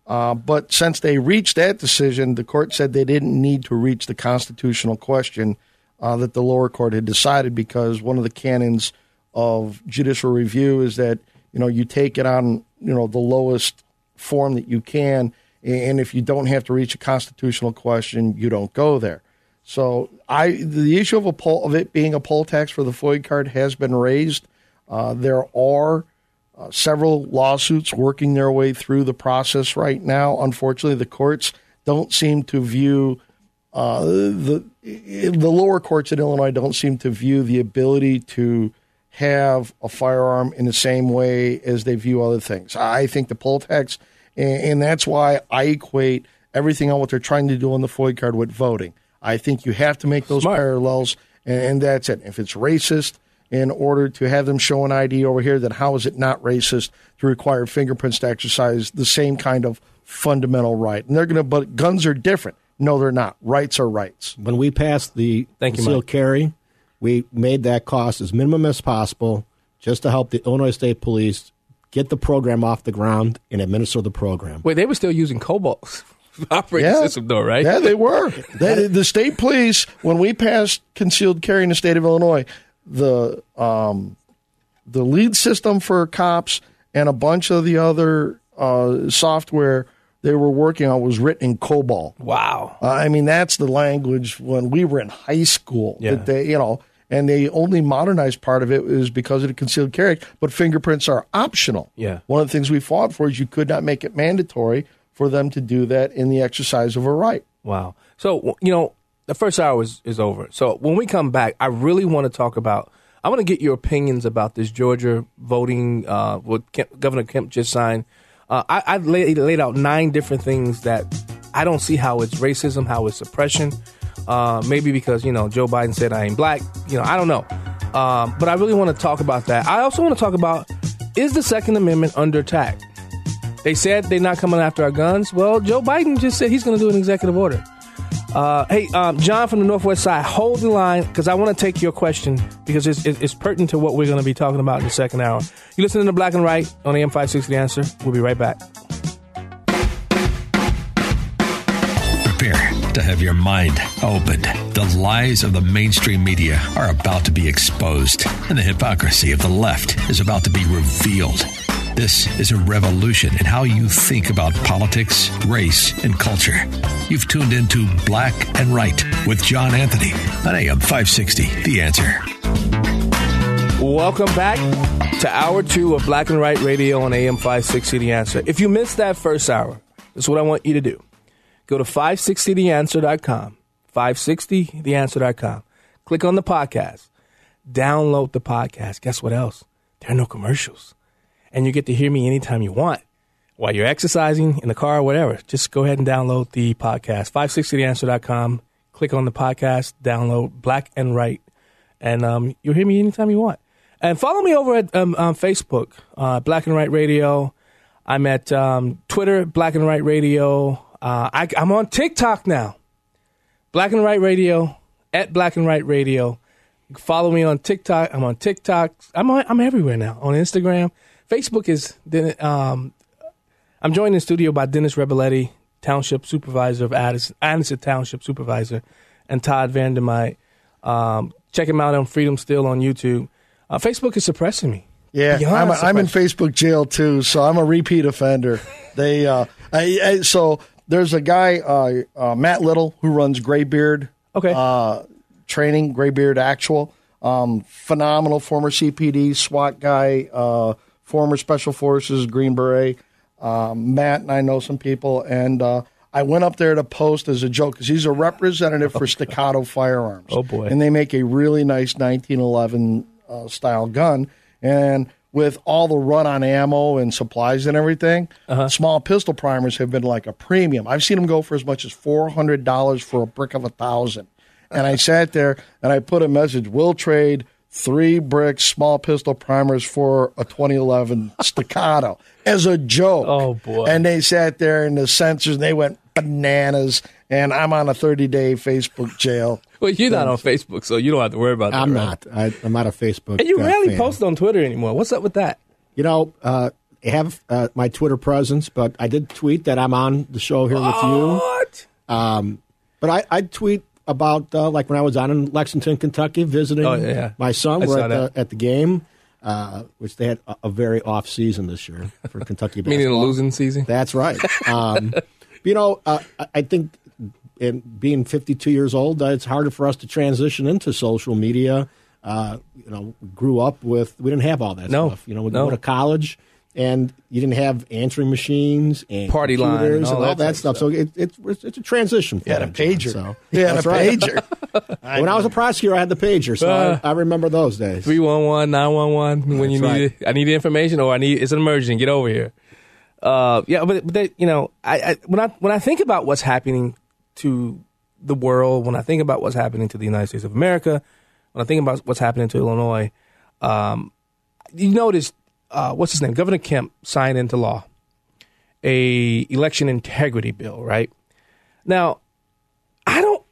Uh, but since they reached that decision, the court said they didn't need to reach the constitutional question uh, that the lower court had decided because one of the canons of judicial review is that you know you take it on you know the lowest form that you can, and if you don't have to reach a constitutional question, you don't go there. So I the issue of a poll of it being a poll tax for the FOID card has been raised. Uh, there are uh, several lawsuits working their way through the process right now. Unfortunately, the courts don't seem to view uh, the the lower courts in Illinois don't seem to view the ability to have a firearm in the same way as they view other things. I think the poll tax, and, and that's why I equate everything on what they're trying to do on the FOID card with voting. I think you have to make those parallels, and, and that's it. If it's racist, in order to have them show an ID over here, then how is it not racist to require fingerprints to exercise the same kind of fundamental right? And they're going to, but guns are different. No, they're not. Rights are rights. When we passed the Thank you, concealed Mike. carry, we made that cost as minimum as possible just to help the Illinois State Police get the program off the ground and administer the program. Wait, they were still using COBOL operating Yeah. system, though, right? Yeah, they were. They, the state police, when we passed concealed carry in the state of Illinois, the um, the lead system for cops and a bunch of the other uh, software they were working on was written in COBOL. Wow. Uh, I mean, that's the language when we were in high school. Yeah. That they, you know, and the only modernized part of it is because of the concealed carry. But fingerprints are optional. Yeah. One of the things we fought for is you could not make it mandatory for them to do that in the exercise of a right. Wow. So, you know, the first hour is, is over. So when we come back, I really want to talk about I want to get your opinions about this Georgia voting. Uh, what Kemp, Governor Kemp just signed. Uh, I, I laid, laid out nine different things that I don't see how it's racism, how it's suppression. Uh, maybe because you know Joe Biden said I ain't black. You know, I don't know. Um, but I really want to talk about that. I also want to talk about is the Second Amendment under attack? They said they're not coming after our guns. Well, Joe Biden just said he's going to do an executive order. Uh, hey, um, John from the Northwest Side, hold the line because I want to take your question because it's, it's, pertinent to what we're going to be talking about in the second hour. You listening to Black and Right on AM 560 The Answer. We'll be right back. Prepare to have your mind opened. The lies of the mainstream media are about to be exposed, and the hypocrisy of the left is about to be revealed. This is a revolution in how you think about politics, race, and culture. You've tuned into Black and Right with John Anthony on AM 560. The answer. Welcome back to hour two of Black and Right Radio on AM 560 The Answer. If you missed that first hour, this is what I want you to do. Go to 560theanswer.com, 560theanswer.com. Click on the podcast. Download the podcast. Guess what else? There are no commercials. And you get to hear me anytime you want. While you're exercising, in the car, whatever. Just go ahead and download the podcast. 560theanswer.com. Click on the podcast, download Black and Right, and um, you'll hear me anytime you want. And follow me over at um, on Facebook, uh, Black and Right Radio. I'm at um, Twitter, Black and Right Radio. Uh, I, I'm on TikTok now. Black and Right Radio at Black and Right Radio. Follow me on TikTok. I'm on TikTok. I'm on, I'm everywhere now. On Instagram, Facebook is. Um, I'm joined in the studio by Dennis Reboletti, Township Supervisor of Addison, Addison Township Supervisor, and Todd Vandermyde. Um, check him out on Freedom Still on YouTube. Uh, Facebook is suppressing me. Yeah, I'm, I'm in. Facebook jail too, so I'm a repeat offender. They, uh, I, I, so there's a guy, uh, uh, Matt Little, who runs Graybeard. Okay. Uh, training, Graybeard Actual. Um, phenomenal former CPD, SWAT guy, uh, former Special Forces, Green Beret. Um, Matt and I know some people, and uh, I went up there to post as a joke because he's a representative for Staccato Firearms. Oh, boy. And they make a really nice 1911 uh, style gun, and with all the run on ammo and supplies and everything, Uh-huh. small pistol primers have been like a premium. I've seen them go for as much as four hundred dollars for a brick of a thousand. And I sat there and I put a message: "We'll trade three bricks small pistol primers for a 2011 Staccato as a joke." Oh boy! And they sat there and the censors and they went bananas. And I'm on a 30 day Facebook jail. Well, you're not on Facebook, so you don't have to worry about that. I'm right? not. I, I'm not a Facebook. And you uh, rarely fan. post on Twitter anymore. What's up with that? You know, uh, I have uh, my Twitter presence, but I did tweet that I'm on the show here with you. What? Um, but I, I tweet about uh, like when I was down in Lexington, Kentucky, visiting Oh, yeah. my son. I We're at the, at the game, uh, which they had a, a very off season this year for Kentucky. Meaning a losing season. That's right. Um, you know, uh, I- think in being 52 years old, uh, it's harder for us to transition into social media. Uh, you know, grew up with we didn't have all that No. stuff. You know, we No. go to college. And you didn't have answering machines and Party line and all and all that that, type stuff. So it, it's it's a transition. For You had a him, John, pager. so- You had a right. pager. when I was a prosecutor, I had the pager, so Uh, I, I remember those days. 311 911 when you need right. it. I need the information or I need it's an emergency. Get over here. Uh, yeah, but, but they, you know, I, I when I when I think about what's happening to the world, when I think about what's happening to the United States of America, when I think about what's happening to Illinois, um, you notice uh, what's his name? Governor Kemp signed into law a election integrity bill, right? Now, I don't.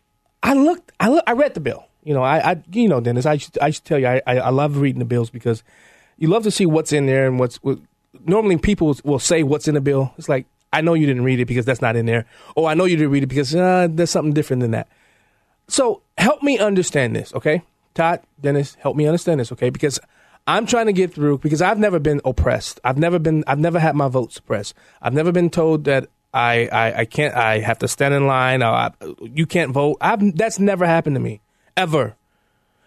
I looked. I look, I read the bill. You know, I, I you know, Dennis. I should, I should tell you, I, I, I love reading the bills because you love to see what's in there and what's. What, normally, people will say what's in the bill. It's like I know you didn't read it because that's not in there, Oh, I know you didn't read it because uh, there's something different than that. So help me understand this, okay? Todd, Dennis, help me understand this, okay? Because I'm trying to get through because I've never been oppressed. I've never been. I've never had my vote suppressed. I've never been told that I I, I can't. I have to stand in line. Or I, you can't vote. I've that's never happened to me ever.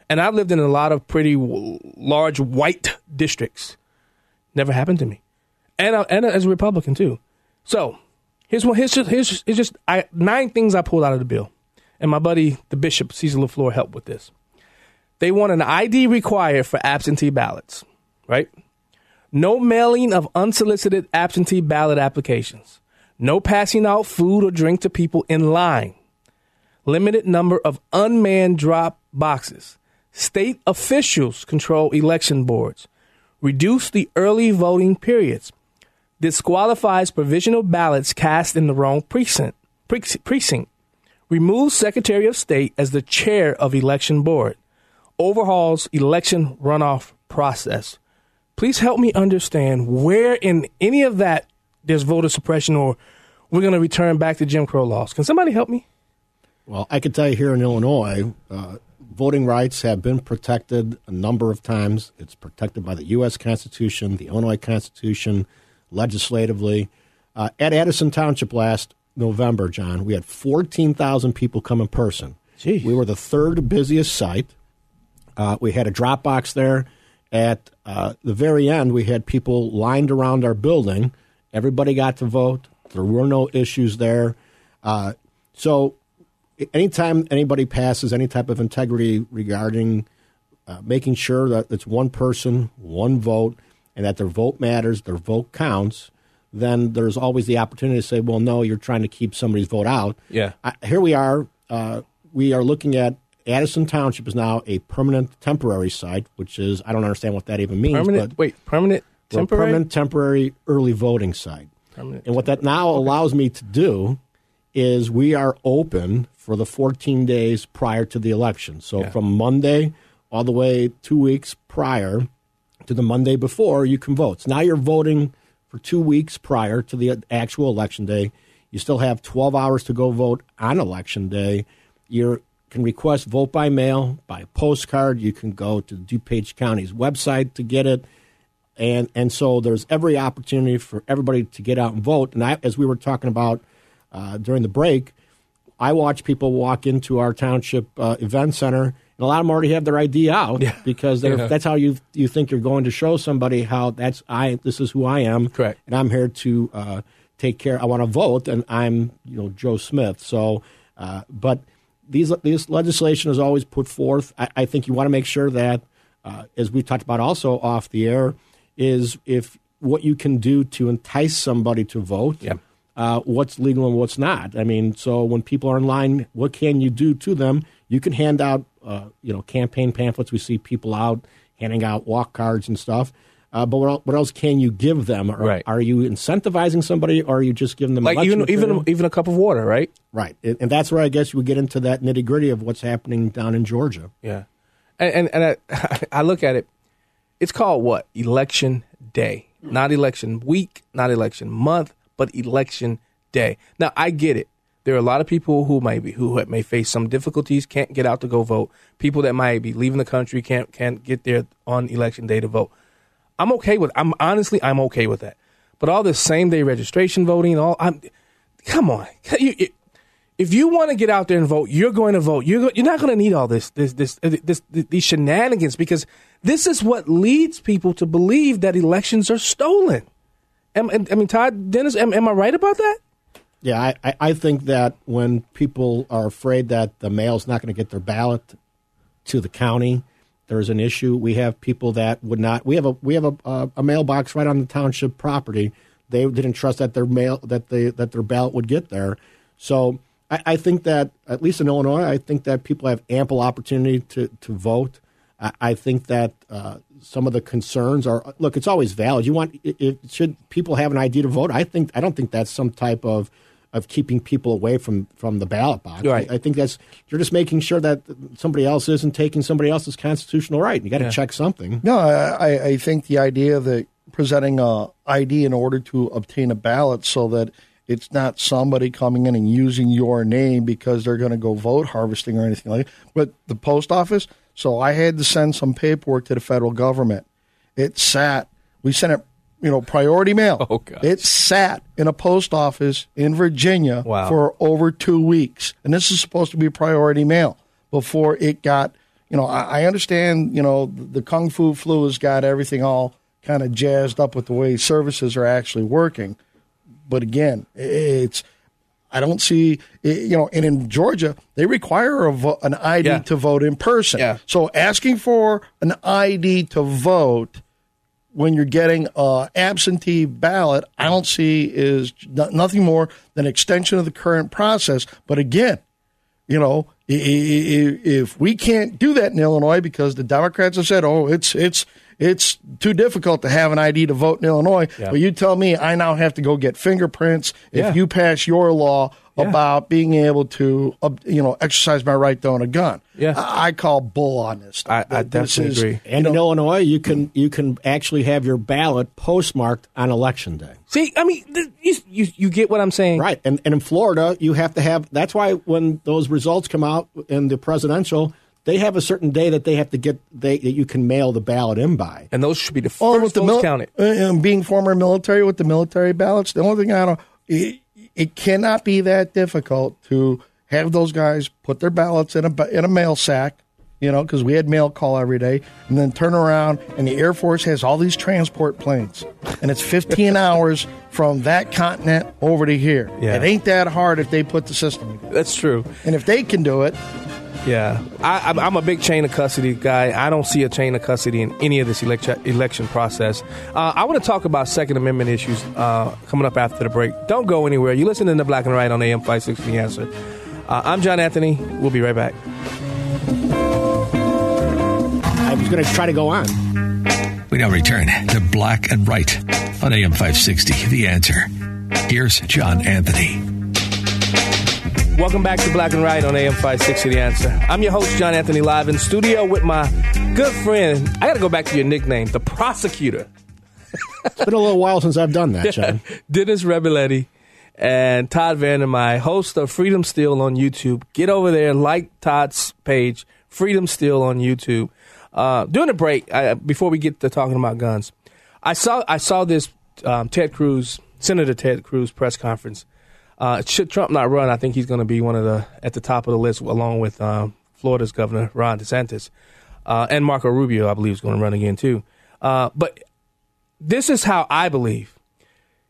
And I've lived in a lot of pretty w- large white districts. Never happened to me, and I, and as a Republican too. So here's what here's just here's, here's just I, nine things I pulled out of the bill, and my buddy the Bishop Caesar Lafleur helped with this. They want an ID required for absentee ballots, right? No mailing of unsolicited absentee ballot applications. No passing out food or drink to people in line. Limited number of unmanned drop boxes. State officials control election boards. Reduce the early voting periods. Disqualifies provisional ballots cast in the wrong precinct. precinct. Removes Secretary of State as the chair of election board. Overhauls election runoff process. Please help me understand where in any of that there's voter suppression or we're going to return back to Jim Crow laws. Can somebody help me? Well, I can tell you here in Illinois, uh, voting rights have been protected a number of times. It's protected by the U.S. Constitution, the Illinois Constitution, legislatively. Uh, at Addison Township last November, John, we had 14,000 people come in person. Jeez. We were the third busiest site. Uh, we had a drop box there. At uh, the very end, we had people lined around our building. Everybody got to vote. There were no issues there. Uh, so anytime anybody passes any type of integrity regarding uh, making sure that it's one person, one vote, and that their vote matters, their vote counts, then there's always the opportunity to say, well, no, you're trying to keep somebody's vote out. Yeah. Uh, here we are. Uh, we are looking at Addison Township is now a permanent temporary site, which is, I don't understand what that even means. Permanent, but wait, permanent temporary? permanent temporary early voting site. Permanent and what that now allows me to do is we are open for the 14 days prior to the election. So Yeah. from Monday all the way two weeks prior to the Monday before, you can vote. So now you're voting for two weeks prior to the actual election day. You still have 12 hours to go vote on election day. You can request vote by mail, by postcard. You can go to DuPage County's website to get it and and so there's every opportunity for everybody to get out and vote. And I, as we were talking about uh, during the break, I watch people walk into our township uh, event center, and a lot of them already have their ID out because Yeah. that's how you you think you're going to show somebody how that's I this is who I am, correct, and I'm here to uh, take care. I want to vote, and I'm you know Joe Smith. So, uh, but these this legislation is always put forth. I, I think you want to make sure that, uh, as we talked about also off the air, is if what you can do to entice somebody to vote. Uh, what's legal and what's not. I mean, so when people are in line, what can you do to them? You can hand out, uh, you know, campaign pamphlets. We see people out handing out walk cards and stuff. Uh, but what, what else can you give them? Are, Right. are you incentivizing somebody, or are you just giving them like even even even a cup of water, right? Right, and and that's where I guess you would get into that nitty gritty of what's happening down in Georgia. Yeah, and and, and I, I look at it. It's called what? Election day, not election week, not election month, but election day. Now I get it. There are a lot of people who might be who may face some difficulties, can't get out to go vote. People that might be leaving the country can't can't get there on election day to vote. I'm okay with. I'm honestly I'm okay with that. But all this same day registration voting, all I'm. Come on, if you want to get out there and vote, you're going to vote. You're go, you're not going to need all this this this, uh, this these shenanigans because this is what leads people to believe that elections are stolen. Am, am- I mean, Todd Dennis, am, am I right about that? Yeah, I, I, I think that when people are afraid that the mail's not going to get their ballot to the county, there's an issue. We have people that would not. We have a we have a, a, mailbox right on the township property. They didn't trust that their mail that they that their ballot would get there. So I, I think that at least in Illinois, I think that people have ample opportunity to to vote. I, I think that uh, some of the concerns are look. It's always valid. You want it, it, should people have an ID to vote? I think I don't think that's some type of of keeping people away from from the ballot box. Right. I, I think that's you're just making sure that somebody else isn't taking somebody else's constitutional right. You got to Yeah. check something. No, I, I- I think the idea that presenting a ID in order to obtain a ballot so that it's not somebody coming in and using your name because they're going to go vote harvesting or anything like that. But the post office, so I had to send some paperwork to the federal government. It sat, we sent it, you know, priority mail. Oh, God. It sat in a post office in Virginia Wow. for over two weeks. And this is supposed to be priority mail before it got, you know, I, I understand, you know, the Kung Fu flu has got everything all kind of jazzed up with the way services are actually working. But again, it's, I don't see, you know, and in Georgia, they require a vo- an ID Yeah. to vote in person. Yeah. So asking for an ID to vote when you're getting a absentee ballot, I don't see is nothing more than extension of the current process. But again, you know, if we can't do that in Illinois because the Democrats have said, "Oh, it's it's it's too difficult to have an ID to vote in Illinois," Yeah. but you tell me I now have to go get fingerprints Yeah. if you pass your law Yeah. about being able to, uh, you know, exercise my right to own a gun. Yeah. I, I call bull on this. I, I This definitely is- agree. And in Illinois, you can you can actually have your ballot postmarked on election day. See, I mean, th- you, you you get what I'm saying, Right. And, and in Florida, you have to have. That's why when those results come out in the presidential, they have a certain day that they have to get they that you can mail the ballot in by. And those should be the first Oh, with the votes mil- counted. uh, and being former military with the military ballots, the only thing I don't, it, cannot be that difficult to have those guys put their ballots in a in a mail sack, you know, because we had mail call every day, and then turn around and the Air Force has all these transport planes, and it's 15 hours from that continent over to here. Yeah. It ain't that hard if they put the system together, That's true. and if they can do it, Yeah, I, I'm, I'm a big chain of custody guy. I don't see a chain of custody in any of this election election process. Uh, I want to talk about Second Amendment issues uh, coming up after the break. Don't go anywhere. You listen to the Black and Right on AM 560 The Answer. Uh, I'm John Anthony. We'll be right back. I was going to try to go on. We now return to Black and Right on AM 560. The answer. Here's John Anthony. Welcome back to Black and Right on AM 560 The Answer. I'm your host, John Anthony, live in studio with my good friend. I got to go back to your nickname, the prosecutor. It's been a little while since I've done that, John. Dennis Reboletti and Todd Vandermyde, host of Freedom Steel on YouTube. Get over there, like Todd's page, Freedom Steel on YouTube. Uh, during the break, I, before we get to talking about guns, I saw I saw this um, Ted Cruz, Senator Ted Cruz press conference. Uh, should Trump not run, I think he's going to be one of the at the top of the list, along with um, Florida's Governor Ron DeSantis uh, and Marco Rubio. I believe is going to run again too. Uh, but this is how I believe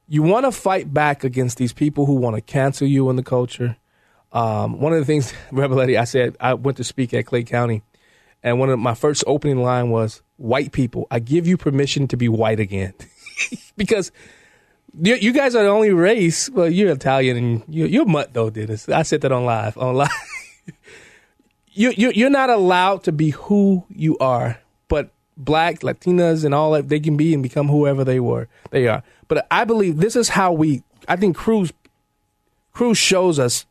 you want to fight back against these people who want to cancel you in the culture. Um, one of the things, Reboletti, I said I went to speak at Clay County, and one of my first opening line was, "White people, I give you permission to be white again," because you, you guys are the only race. Well, you're Italian and you're, you're mutt though, Dennis. I said that on live. On live, you, you you're not allowed to be who you are, but black, Latinas, and all that they can be and become whoever they were. They are. But I believe this is how we. I think Cruz Cruz shows us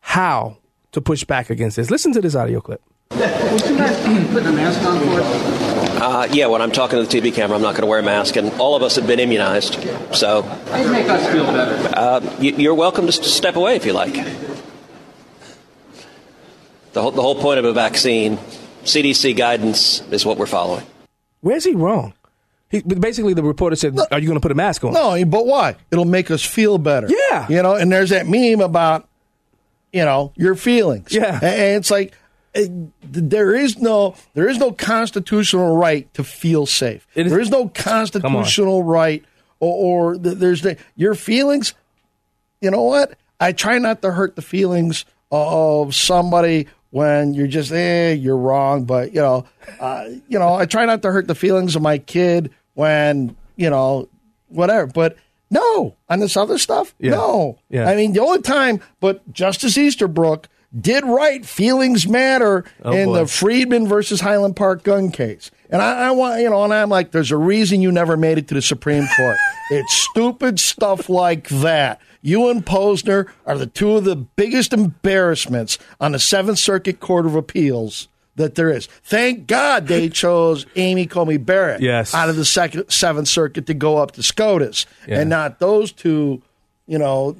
how to push back against this. Listen to this audio clip. Would you mind putting a mask on for us? Uh, yeah, when I'm talking to the TV camera, I'm not going to wear a mask, and all of us have been immunized. So, How do you make us feel better? uh, you, you're welcome to step away if you like. The whole, the whole point of a vaccine, CDC guidance, is what we're following. Where's he wrong? He, basically, the reporter said, "Are you going to put a mask on?" No, but why? It'll make us feel better. Yeah. You know, and there's that meme about, you know, your feelings. Yeah. A- And it's like there is no there is no constitutional right to feel safe. there is no constitutional right or, or there's the, your feelings. You know what? I try not to hurt the feelings of somebody when you're just eh, you're wrong. But you know, uh, you know, I try not to hurt the feelings of my kid when you know whatever. But no, on this other stuff, Yeah. no. Yeah. I mean, the only time, but Justice Easterbrook did right. Feelings matter Oh, in boy. the Friedman versus Highland Park gun case. And I, I want, you know, and I'm like, there's a reason you never made it to the Supreme Court. it's stupid stuff like that. You and Posner are the two of the biggest embarrassments on the Seventh Circuit Court of Appeals that there is. Thank God they chose Amy Coney Barrett Yes. out of the second, Seventh Circuit to go up to SCOTUS Yeah. and not those two, you know.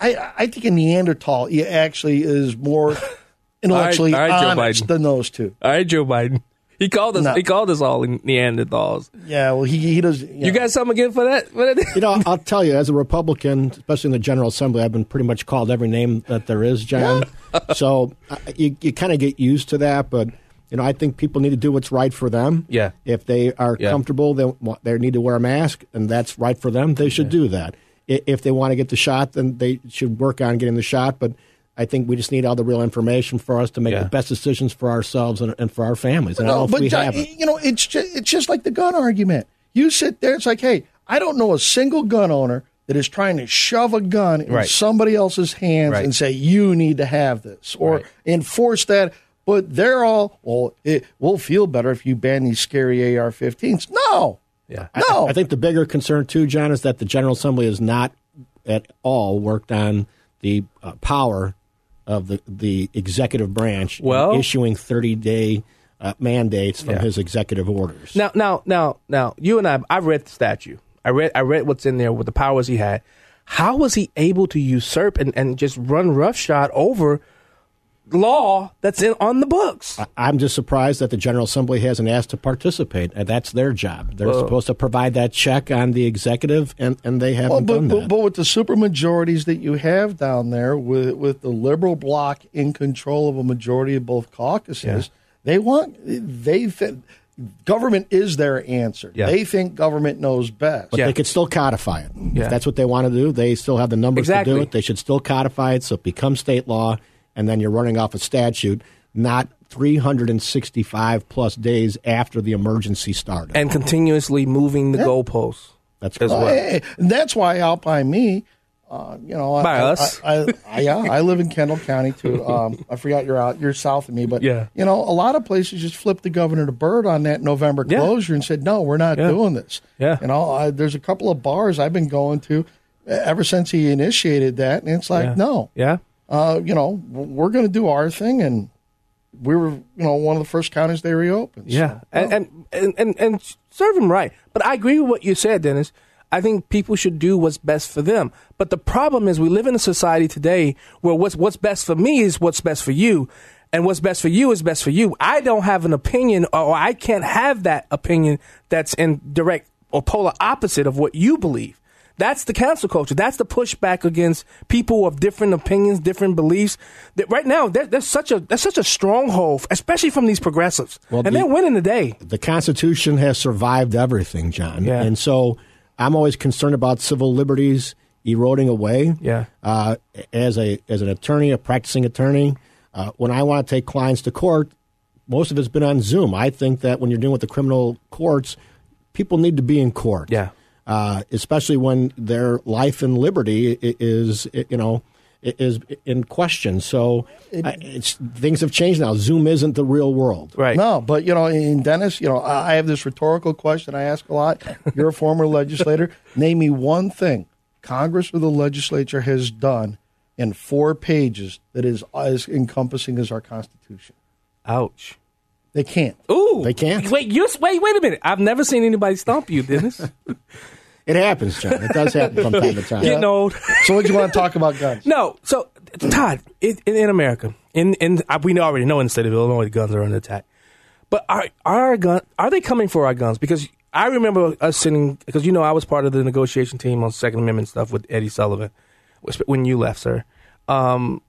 I, I think a Neanderthal he actually is more intellectually All right, all right, honest Biden. than those two. All right, Joe Biden. He called us. No. He called us all Neanderthals. Yeah, well, he he does. You got something again for that? You know, I'll tell you, as a Republican, especially in the General Assembly, I've been pretty much called every name that there is, John. so uh, you, you kind of get used to that, but you know, I think people need to do what's right for them. Yeah. If they are Yeah. comfortable, they they need to wear a mask, and that's right for them. They should do that. I- if they want to get the shot, then they should work on getting the shot. But I think we just need all the real information for us to make Yeah. the best decisions for ourselves and, and for our families. And I No, don't know but we John, have it. you know, it's just, it's just like the gun argument. You sit there, it's like, hey, I don't know a single gun owner that is trying to shove a gun in Right. somebody else's hands Right. and say you need to have this or Right. enforce that. But they're all well. It will feel better if you ban these scary AR-15s. No, Yeah. no. I think the bigger concern too, John, is that the General Assembly has not at all worked on the uh, power of the the executive branch in Well- issuing thirty day uh, mandates from Yeah. his executive orders. Now, now, now, now, you and I, I've read the statute. I read, I read what's in there with the powers he had. How was he able to usurp and, and just run roughshod over law that's in on the books? I- I'm just surprised that the General Assembly hasn't asked to participate. And that's their job. They're Well- supposed to provide that check on the executive, and, and they haven't Well, but, done that. but, but with the supermajorities that you have down there, with with the liberal bloc in control of a majority of both caucuses, they want they th- government is their answer. Yeah. They think government knows best. But they could still codify it. Yeah. If that's what they want to do, they still have the numbers to do it. They should still codify it so it becomes state law, and then you're running off a statute, not 365 plus days after the emergency started. and continuously moving the Yeah. goalposts. That's as Well, hey, that's why out by me, uh, you know, I- By I, us. I, I, I, yeah, I live in Kendall County too. Um, I forgot you're out, you're south of me, but Yeah. you know, a lot of places just flipped the governor to bird on that November Yeah. closure and said, no, we're not Yeah. doing this. Yeah. you know, I, there's a couple of bars I've been going to ever since he initiated that, and it's like, no, Yeah. Uh, you know, we're going to do our thing, and we were, you know, one of the first counties they reopened. Yeah, So, and, and and and and serve them right. But I agree with what you said, Dennis. I think people should do what's best for them. But the problem is, we live in a society today where what's what's best for me is what's best for you, and what's best for you is best for you. I don't have an opinion, or I can't have that opinion that's in direct or polar opposite of what you believe. That's the cancel culture. That's the pushback against people of different opinions, different beliefs. That right now, there, there's such a there's such a stronghold, especially from these progressives, Well, and the- they're winning the day. the Constitution has survived everything, John. Yeah. And so I'm always concerned about civil liberties eroding away. Yeah. Uh, as a as an attorney, a practicing attorney, uh, when I want to take clients to court, most of it's been on Zoom. I think that when you're dealing with the criminal courts, people need to be in court. Yeah. Uh, especially when their life and liberty is, you know, is in question. So I- it's, things have changed now. Zoom isn't the real world. Right. No, but you know, in Dennis, you know, I I have this rhetorical question I ask a lot. You're a former legislator. Name me one thing Congress or the legislature has done in four pages that is as encompassing as our Constitution. Ouch. They can't. Ooh, They can't. Wait, you wait, wait a minute. I've never seen anybody stomp you, Dennis. It happens, John. It does happen from time to time. Getting old. So, what do you want to talk about guns? No, so Todd, in, in, America, in in we already know in the state of Illinois, the guns are under attack. But are are our gun are they coming for our guns? Because I remember us sitting because you know I was part of the negotiation team on Second Amendment stuff with Eddie Sullivan when you left, sir. Um,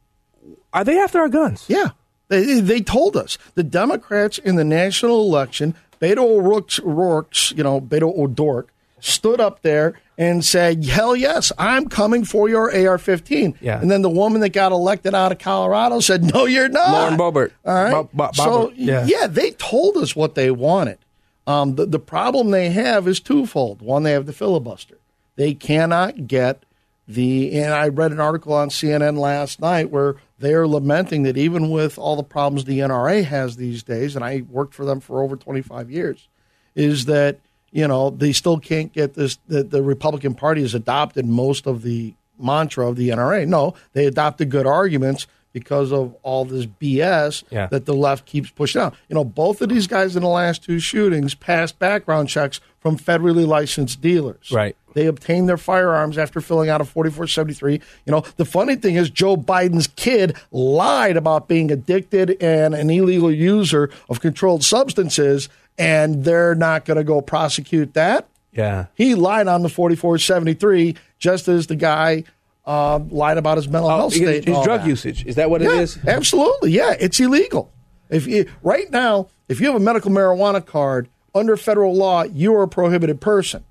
are they after our guns? Yeah. They, they told us the Democrats in the national election, Beto O'Rourke's, you know, Beto O'Rourke, stood up there and said, "Hell yes, I'm coming for your AR-15." Yeah. And then the woman that got elected out of Colorado said, "No, you're not." Lauren Boebert. All right. Bo- Bo- so yeah. yeah, they told us what they wanted. Um, the, the problem they have is twofold. One, they have the filibuster. They cannot get the. And I read an article on CNN last night where they are lamenting that even with all the problems the NRA has these days, and I worked for them for over 25 years, is that you know they still can't get this. The, the Republican Party has adopted most of the mantra of the NRA. No, they adopted good arguments because of all this BS Yeah. that the left keeps pushing out. You know, both of these guys in the last two shootings passed background checks from federally licensed dealers. Right. They obtained their firearms after filling out a 4473. You know, the funny thing is Joe Biden's kid lied about being addicted and an illegal user of controlled substances, and they're not going to go prosecute that. Yeah. He lied on the 4473 just as the guy uh, lied about his mental Oh, health state. his drug that. usage. Is that what it Yeah, is? Absolutely. Yeah, it's illegal. If you, right now, if you have a medical marijuana card under federal law, you are a prohibited person.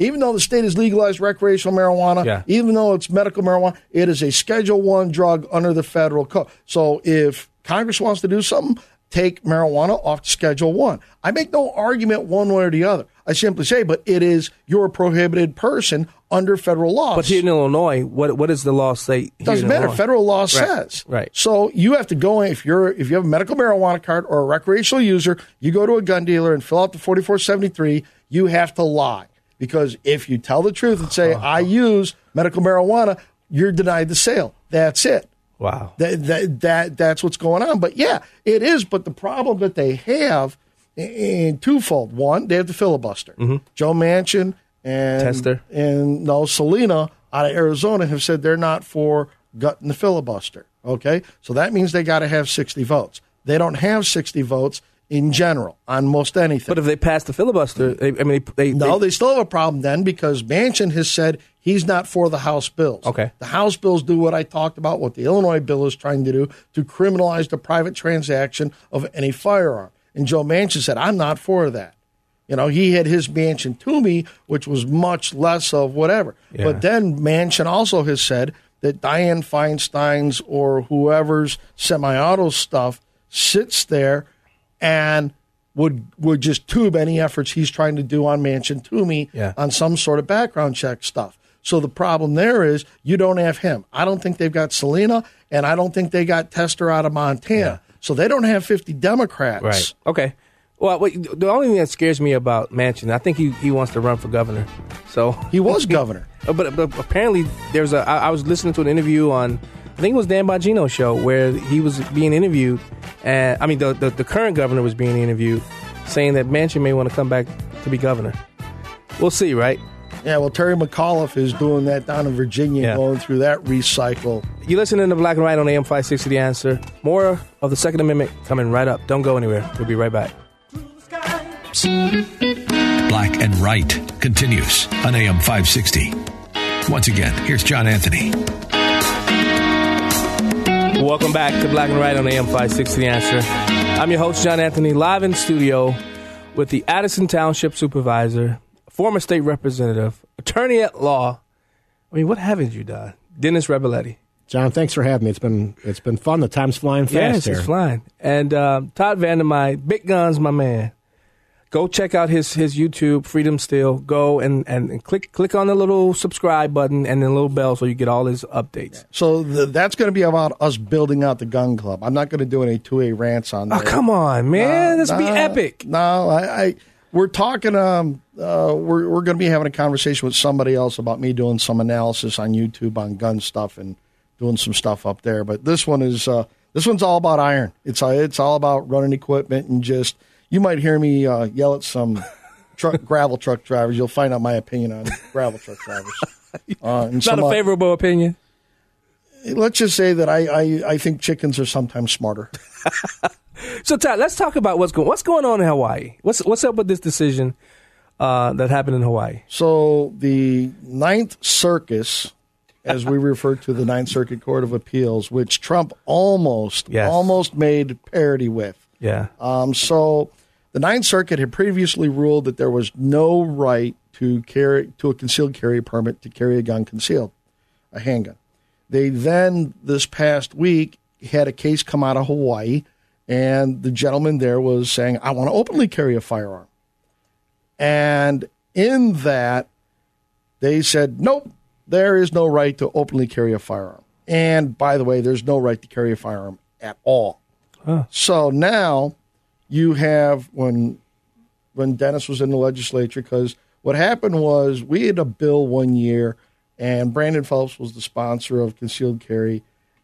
Even though the state has legalized recreational marijuana, Yeah. even though it's medical marijuana, it is a Schedule One drug under the federal code. So if Congress wants to do something, take marijuana off Schedule One. I make no argument one way or the other. I simply say, but it is you're a prohibited person under federal law. But here in Illinois, what what does the law say? here Doesn't matter. Illinois? Federal law Right, says. Right. So you have to go in if you're if you have a medical marijuana card or a recreational user, you go to a gun dealer and fill out the forty four seventy three. You have to lie because if you tell the truth and say uh-huh. I use medical marijuana, you're denied the sale. That's it. Wow. That, that that that's what's going on. But yeah, it is. But the problem that they have in, twofold. One, they have the filibuster. Mm-hmm. Joe Manchin and Tester. and no Sinema out of Arizona have said they're not for gutting the filibuster. Okay, so that means they got to have sixty votes. They don't have sixty votes in general on most anything. But if they pass the filibuster, they, I mean, they, they No, they still have a problem then because Manchin has said he's not for the House bills. Okay. The House bills do what I talked about, what the Illinois bill is trying to do to criminalize the private transaction of any firearm. And Joe Manchin said, I'm not for that. You know, he had his Manchin Toomey, which was much less of whatever. Yeah. But then Manchin also has said that Dianne Feinstein's or whoever's semi auto stuff sits there and would would just tube any efforts he's trying to do on Manchin Toomey Yeah. on some sort of background check stuff. So the problem there is you don't have him. I don't think they've got Sinema, and I don't think they got Tester out of Montana. So they don't have 50 Democrats. Right. Okay. Well, wait, the only thing that scares me about Manchin, I think he, he wants to run for governor. So He was governor. but, but apparently there's a. I, I was listening to an interview on, I think it was Dan Bongino's show where he was being interviewed, and I mean the, the the current governor was being interviewed, saying that Manchin may want to come back to be governor. We'll see, right? Yeah, well, Terry McAuliffe is doing that down in Virginia, Yeah. going through that recycle. You're listening to Black and Right on AM 560 The Answer. More of the Second Amendment coming right up. Don't go anywhere. We'll be right back. Black and Right continues on AM 560. Once again, here's John Anthony. Welcome back to Black and Right on AM 560 The Answer. I'm your host, John Anthony, live in studio with the Addison Township Supervisor, former state representative, attorney at law. I mean, what haven't you done? Dennis Reboletti. John, thanks for having me. It's been it's been fun. The time's flying fast Yes, here. it's flying. And um, Todd Vandermyde, Big Guns, my man. Go check out his his YouTube, Freedom Still. Go and, and, and click click on the little subscribe button and the little bell so you get all his updates. So the, that's going to be about us building out the gun club. I'm not going to do any two A rants on Oh, that. come on, man. This be epic. No, I, I we're talking. Um, uh, we're we're going to be having a conversation with somebody else about me doing some analysis on YouTube on gun stuff and doing some stuff up there. But this one is uh, this one's all about iron. It's uh, it's all about running equipment and just. You might hear me uh, yell at some truck gravel truck drivers. You'll find out my opinion on gravel truck drivers. Uh, and Not some, a uh, favorable opinion. let's just say that I, I, I think chickens are sometimes smarter. So Todd, let's talk about what's going what's going on in Hawaii. What's what's up with this decision uh, that happened in Hawaii? So the Ninth Circus, as we refer to the Ninth Circuit Court of Appeals, which Trump almost Yes. almost made parity with. Yeah. Um, so the Ninth Circuit had previously ruled that there was no right to carry to a concealed carry permit to carry a gun concealed, a handgun. They then this past week had a case come out of Hawaii, and the gentleman there was saying, "I want to openly carry a firearm," and in that they said, "Nope, there is no right to openly carry a firearm." And by the way, there's no right to carry a firearm at all. So now you have when when Dennis was in the legislature because what happened was we had a bill one year and Brandon Phelps was the sponsor of concealed carry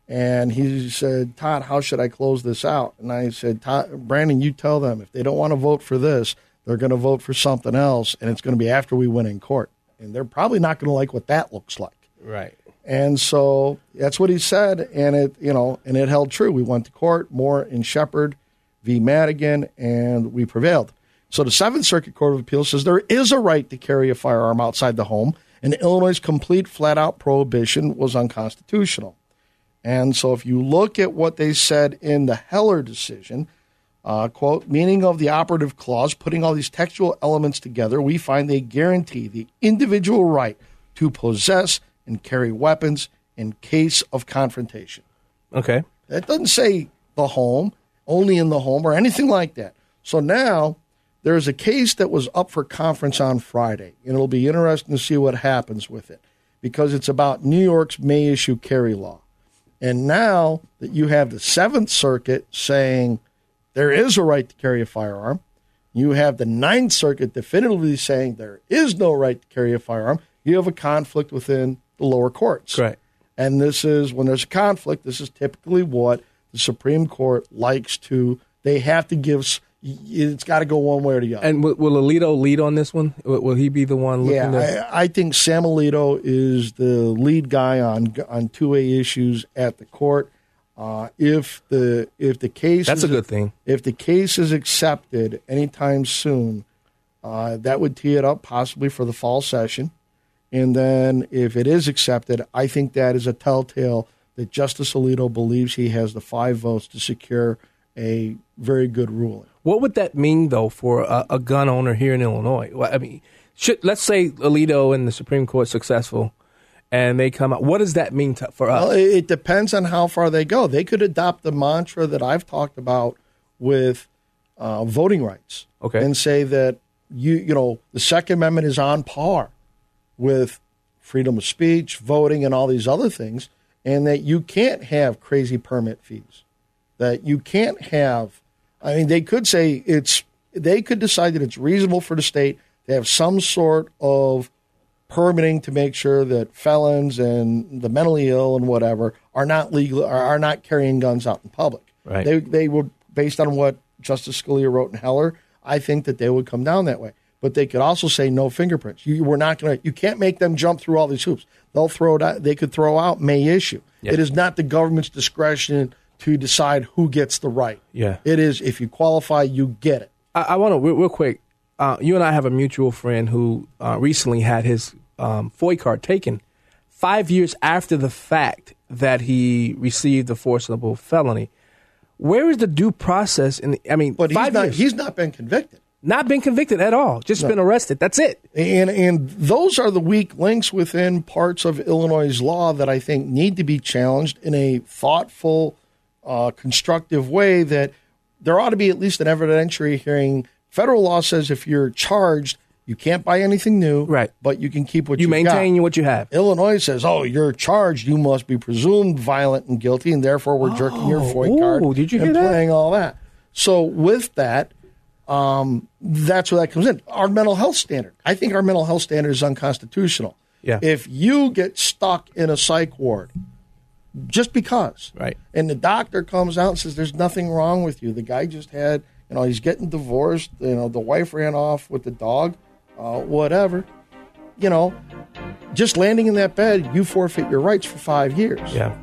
and he said, "Todd, how should I close this out?" And I said, Todd, "Brandon, you tell them if they don't want to vote for this, they're going to vote for something else and it's going to be after we win in court. And they're probably not going to like what that looks like." Right. And so that's what he said, and it you know, and it held true. We went to court, Moore and Shepard v. Madigan, and we prevailed. So the Seventh Circuit Court of Appeals says there is a right to carry a firearm outside the home, and Illinois' complete flat-out prohibition was unconstitutional. And so if you look at what they said in the Heller decision, Uh, quote, meaning of the operative clause, putting all these textual elements together, we find they guarantee the individual right to possess and carry weapons in case of confrontation. Okay. That doesn't say the home, only in the home, or anything like that. So now there's a case that was up for conference on Friday, and it'll be interesting to see what happens with it because it's about New York's may issue carry law. And now that you have the Seventh Circuit saying there is a right to carry a firearm, you have the Ninth Circuit definitively saying there is no right to carry a firearm, you have a conflict within the lower courts. Right. And this is when there's a conflict, this is typically what the Supreme Court likes to, they have to give, it's got to go one way or the other. And will, will Alito lead on this one? Will, will he be the one looking Yeah? I, I think Sam Alito is the lead guy on on two A issues at the court. Uh, if the if the case That's a good thing. If the case is accepted anytime soon, uh, that would tee it up possibly for the fall session. And then if it is accepted, I think that is a telltale that Justice Alito believes he has the five votes to secure a very good ruling. What would that mean, though, for a, a gun owner here in Illinois? Well, I mean, should let's say Alito and the Supreme Court successful, and they come out. What does that mean to, for us? Well, it it depends on how far they go. They could adopt the mantra that I've talked about with uh, voting rights, Okay. and say that you you know the Second Amendment is on par with freedom of speech, voting, and all these other things, and that you can't have crazy permit fees. That you can't have. I mean, they could say it's. They could decide that it's reasonable for the state to have some sort of permitting to make sure that felons and the mentally ill and whatever are not legal are, not carrying guns out in public. Right. They they would based on what Justice Scalia wrote in Heller, I think that they would come down that way. But they could also say no fingerprints. You we're not going to. You can't make them jump through all these hoops. They'll throw it out. They could throw out may issue. It is not the government's discretion to decide who gets the right. Yeah. It is if you qualify, you get it. I, I want to real, real quick. Uh, you and I have a mutual friend who uh, recently had his um, FOID card taken five years after the fact that he received a forcible felony. Where is the due process? In the, I mean, But he's five not. years. He's not been convicted. Not been convicted at all. Just No. been arrested. That's it. And and those are the weak links within parts of Illinois' law that I think need to be challenged in a thoughtful, uh, constructive way. That there ought to be at least an evidentiary hearing. Federal law says if you're charged, you can't buy anything new, right? But you can keep what You you maintain what you have. Illinois says, "Oh, you're charged. You must be presumed violent and guilty, and therefore we're jerking your Oh, FOID card did you and hear that? playing all that." So with that, um, that's where that comes in. Our mental health standard. I think our mental health standard is unconstitutional. Yeah. If you get stuck in a psych ward just because, right, and the doctor comes out and says there's nothing wrong with you, the guy just had, you know, he's getting divorced. You know, the wife ran off with the dog, uh, whatever. You know, just landing in that bed, you forfeit your rights for five years. Yeah.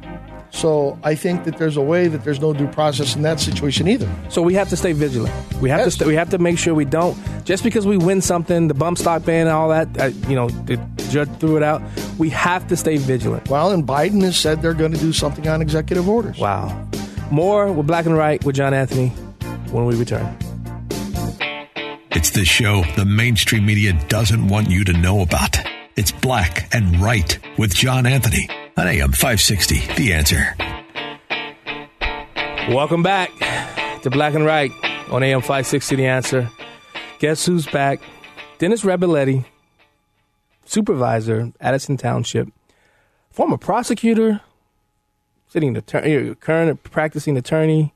So I think that there's a way that there's no due process in that situation either. So we have to stay vigilant. We have to st- we have to make sure we don't just because we win something, the bump stock ban and all that. Uh, you know, the judge threw it out. We have to stay vigilant. Well, and Biden has said they're going to do something on executive orders. Wow. More with Black and Right with John Anthony when we return. It's the show the mainstream media doesn't want you to know about. It's Black and Right with John Anthony on AM 560. The answer. Welcome back to Black and Right on AM 560 The Answer. Guess who's back? Dennis Reboletti, supervisor, Addison Township, former prosecutor, sitting attorney, uh, current practicing attorney.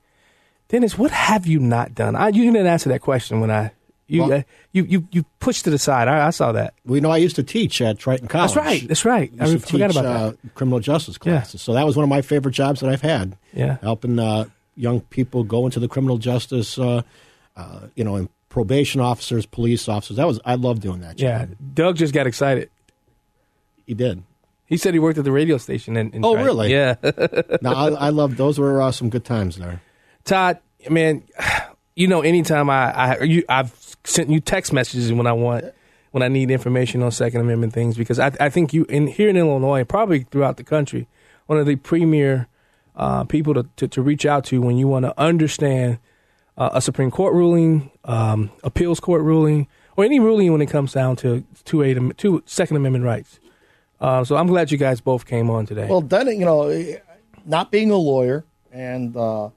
Dennis, what have you not done? I, you didn't answer that question when I you Well- uh, you, you you pushed to the side. I, I saw that. Well, you know, I used to teach at Triton College. That's right. That's right. I to forgot teach, about uh, that. criminal justice classes. So that was one of my favorite jobs that I've had. Yeah. helping uh, young people go into the criminal justice, uh, uh, you know, and probation officers, police officers. That was I love doing that. Job. Yeah, Doug just got excited. He did. He said he worked at the radio station. In, in Oh, Triton. really? Yeah. no, I, I love those. Were uh, some good times there. Todd, man, you know, anytime I, I you, I've sent you text messages when I want, when I need information on Second Amendment things, because I, I think you in here in Illinois, and probably throughout the country, one of the premier uh, people to, to, to reach out to when you want to understand uh, a Supreme Court ruling, um, appeals court ruling, or any ruling when it comes down to two, eight, two Second Amendment rights. Uh, so I'm glad you guys both came on today. Well, then you know, not being a lawyer, and uh,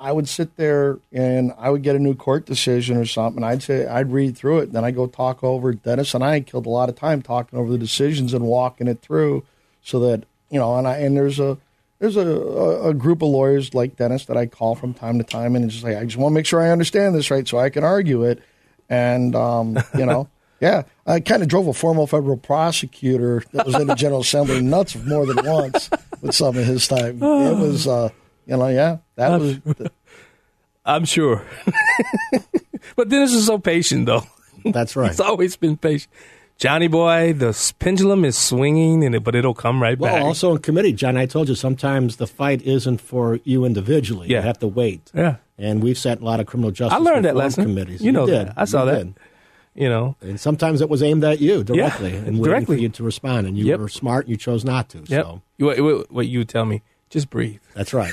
I would sit there and I would get a new court decision or something. I'd say I'd read through it, then I go talk over. Dennis and I killed a lot of time talking over the decisions and walking it through, so that you know. And I and there's a there's a, a, group of lawyers like Dennis that I call from time to time and just like I just want to make sure I understand this right so I can argue it. And um, you know, yeah, I kind of drove a former federal prosecutor that was in the General Assembly nuts more than once with some of his time. It was, uh, you know, yeah, that was. I'm sure. but Dennis is so patient, though. That's right. He's always been patient. Johnny boy, the pendulum is swinging, and it, but it'll come right Well, back. Well, also in committee, John, I told you sometimes the fight isn't for you individually. Yeah. You have to wait. Yeah. And we've sat in a lot of criminal justice I learned that lesson. committees. You know did. that. I saw You that. did. You know, And sometimes it was aimed at you directly and waiting directly. for you to respond. And you Yep. were smart and you chose not to. Yep. So What, what, what you would tell me? Just breathe. that's right.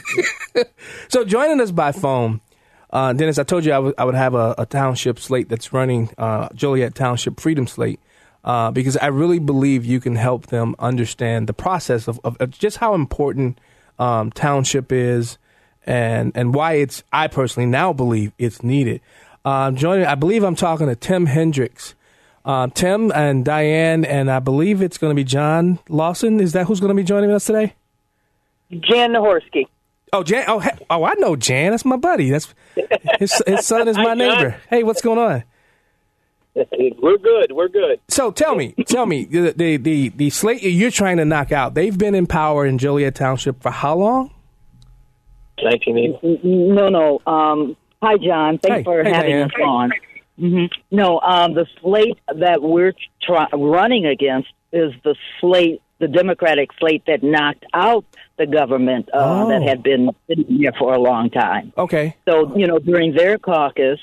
So joining us by phone, uh, Dennis, I told you I would would have a, a township slate that's running uh, Joliet Township Freedom Slate uh, because I really believe you can help them understand the process of, of, of just how important um, township is and and why it's I personally now believe it's needed. Uh, joining, I believe I'm talking to Tim Hendricks. Uh, Tim and Diane, and I believe it's going to be John Lawson. Is that who's going to be joining us today? Jan Nahorsky. Oh, Jan. Oh, he- oh, I know Jan. That's my buddy. That's his. His son is my Hi, neighbor. Hey, what's going on? We're good. We're good. So tell me, tell me, the, the the the slate you're trying to knock out. They've been in power in Joliet Township for how long? 1980. No, no. Um, hi, John. Thanks Hey, for hey, having Diane. us on. hmm No, um, the slate that we're try- running against is the slate, the Democratic slate that knocked out the government uh, Oh. that had been sitting here for a long time. Okay. So, you know, during their caucus,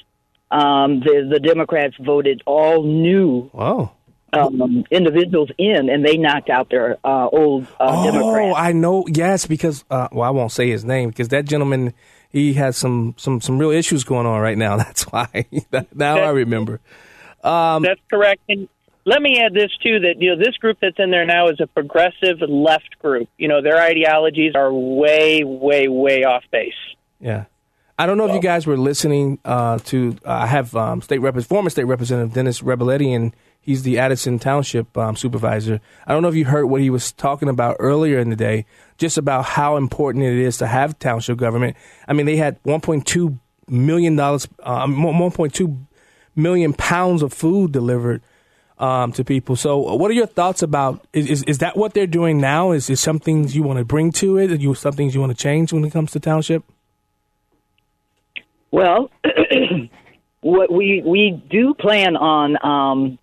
um, the, the Democrats voted all new Wow. um, individuals in, and they knocked out their uh, old uh, Democrats. Oh, Democrats. I know. Yes, because uh, well, I won't say his name because that gentleman he has some some some real issues going on right now. That's why. now I remember. Um, That's correct. And let me add this too: that you know this group that's in there now is a progressive left group. You know their ideologies are way, way, way off base. Yeah. I don't know if you guys were listening uh, to. Uh, I have um, state rep- former state representative Dennis Reboletti, and he's the Addison Township um, supervisor. I don't know if you heard what he was talking about earlier in the day, just about how important it is to have township government. I mean, they had 1.2 million dollars, um, 1.2 million pounds of food delivered um, to people. So, uh, what are your thoughts about? Is, is is that what they're doing now? Is is some things you want to bring to it? Are You some things you want to change when it comes to township? Well, what we we do plan on um,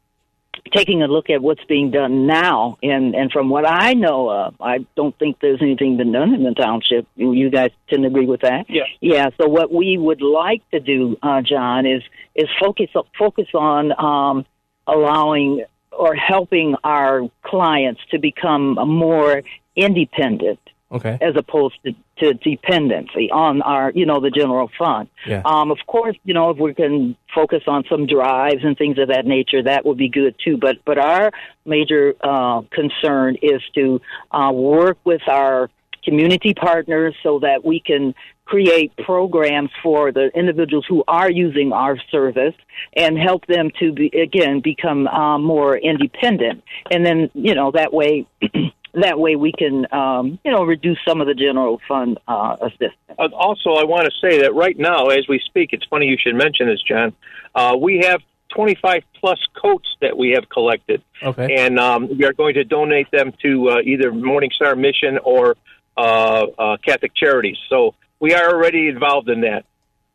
taking a look at what's being done now, and and from what I know of, I don't think there's anything been done in the township. You you guys tend to agree with that? Yeah. Yeah. So what we would like to do, uh, John, is is focus focus on um, allowing or helping our clients to become more independent Okay. as opposed to, to dependency on our, you know, the general fund. Yeah. Um, of course, you know, if we can focus on some drives and things of that nature, that would be good too. But but our major uh, concern is to uh, work with our community partners so that we can create programs for the individuals who are using our service and help them to be again become uh, more independent and then you know that way that way we can um, you know reduce some of the general fund uh, assistance Uh, also, I want to say that right now, as we speak, it's funny you should mention this, John. Uh, we have 25 plus coats that we have collected, Okay. and um, we are going to donate them to uh, either Morning Star Mission or Catholic Charities. So we are already involved in that.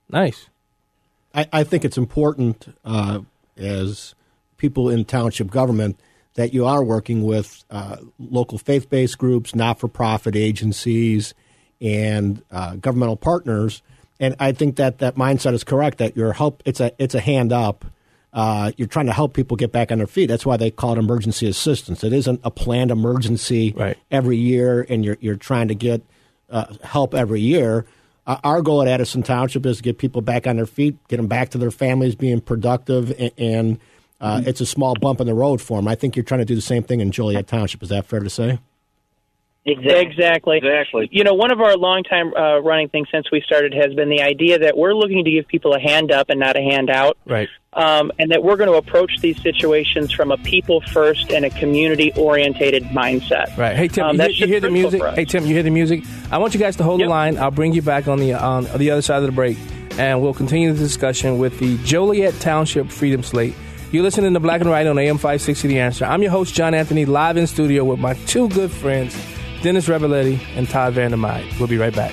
Nice. I, I think it's important uh, as people in township government that you are working with uh, local faith based groups, not for profit agencies, and uh, governmental partners. And I think that that mindset is correct. That you're help. It's a it's a hand up. Uh, you're trying to help people get back on their feet. That's why they call it emergency assistance. It isn't a planned emergency Right. every year, and you're you're trying to get uh, help every year. uh, our goal at Addison Township is to get people back on their feet, get them back to their families, being productive, and, and uh, it's a small bump in the road for them. I think you're trying to do the same thing in Joliet Township. Is that fair to say? Exactly. Exactly. You know, one of our long-time uh, running things since we started has been the idea that we're looking to give people a hand up and not a handout. Right. Um, and that we're going to approach these situations from a people first and a community orientated mindset. Right. Hey Tim, Um, you, hear, you hear the music? Hey Tim, you hear the music? I want you guys to hold the line. I'll bring you back on the on the other side of the break, and we'll continue the discussion with the Joliet Township Freedom Slate. You're listening to Black and Right on AM 560 The Answer. I'm your host, John Anthony, live in studio with my two good friends, Dennis Reboletti and Todd Vandermyde. We'll be right back.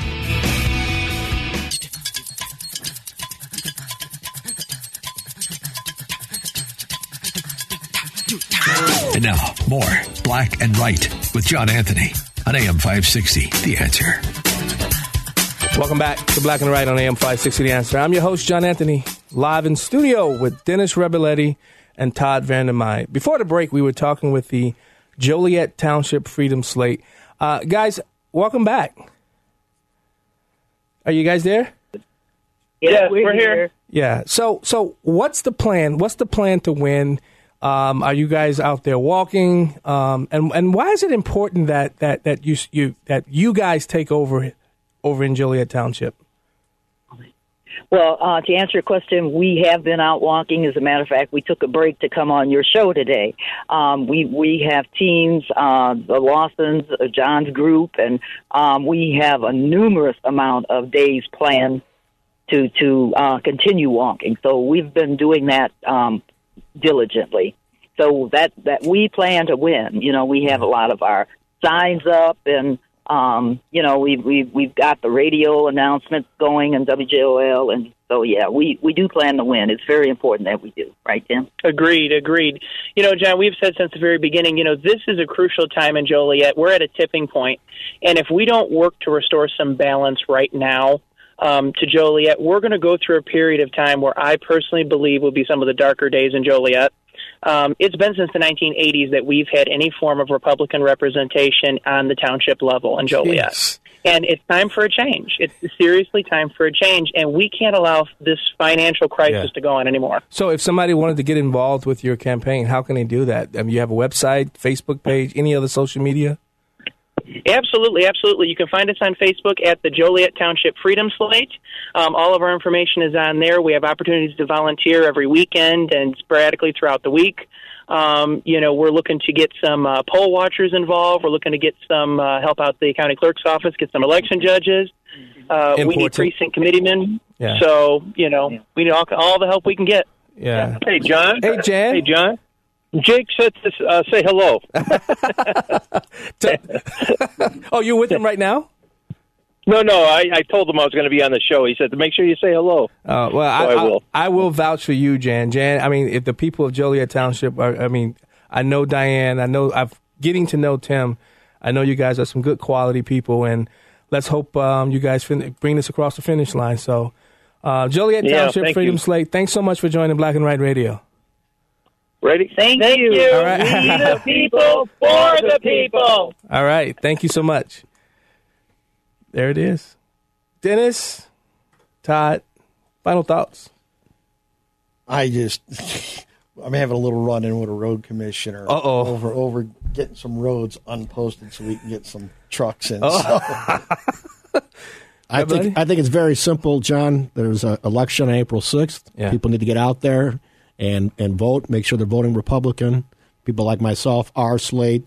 And now, more Black and Right with John Anthony on AM 560. The answer. Welcome back to Black and Right on AM 560 The Answer. I'm your host, John Anthony, live in studio with Dennis Reboletti and Todd Vandermyde. Before the break, we were talking with the Joliet Township Freedom Slate. Uh, guys, welcome back. Are you guys there? Yeah, we're, here. Yeah. So, so what's the plan? What's the plan to win? Um, are you guys out there walking? Um, and and why is it important that that that you you that you guys take over over in Joliet Township? Well, uh, to answer your question, we have been out walking. As a matter of fact, we took a break to come on your show today. Um, we we have teams, uh, the Lawsons, uh, John's group, and um, we have a numerous amount of days planned to to uh, continue walking. So we've been doing that um, diligently. So that that we plan to win. You know, we have a lot of our signs up and um, you know, we've we've we've got the radio announcements going and WJOL, and so yeah, we we do plan to win. It's very important that we do, right, Tim? Agreed, agreed. You know, John, we've said since the very beginning, you know, this is a crucial time in Joliet. We're at a tipping point, and if we don't work to restore some balance right now um, to Joliet, we're going to go through a period of time where I personally believe will be some of the darker days in Joliet. Um, it's been since the 1980s that we've had any form of Republican representation on the township level in Joliet. And it's time for a change. It's seriously time for a change, and we can't allow this financial crisis Yeah. to go on anymore. So, if somebody wanted to get involved with your campaign, how can they do that? I mean, you have a website, Facebook page, any other social media? Absolutely, absolutely. You can find us on Facebook at the Joliet Township Freedom Slate. Um, all of our information is on there. We have opportunities to volunteer every weekend and sporadically throughout the week. Um, you know, we're looking to get some uh, poll watchers involved. We're looking to get some uh, help out the county clerk's office, get some election judges. Uh, we need precinct committeemen. Yeah. So, you know, we need all, all the help we can get. Yeah. Hey, John. Hey, Jan. Hey, John. Jake said to uh, say hello. oh, you with him right now? No, no. I, I told him I was going to be on the show. He said to make sure you say hello. Uh, well, I, So I will. I, will vouch for you, Jan. Jan, I mean, if the people of Joliet Township are, I mean, I know Diane. I know I'm getting to know Tim. I know you guys are some good quality people, and let's hope um, you guys fin- bring this across the finish line. So, uh, Joliet Yeah, Township Freedom you. Slate. Thanks so much for joining Black and Right Radio. Ready? Thank, you. All right. We the people for the people. All right. Thank you so much. There it is. Dennis, Todd, final thoughts. I just I'm having a little run in with a road commissioner Uh-oh. over over getting some roads unposted so we can get some trucks in. Oh. So. I think I think it's very simple, John. There's an election on April sixth. Yeah. People need to get out there and and vote. Make sure they're voting Republican. People like myself, our slate,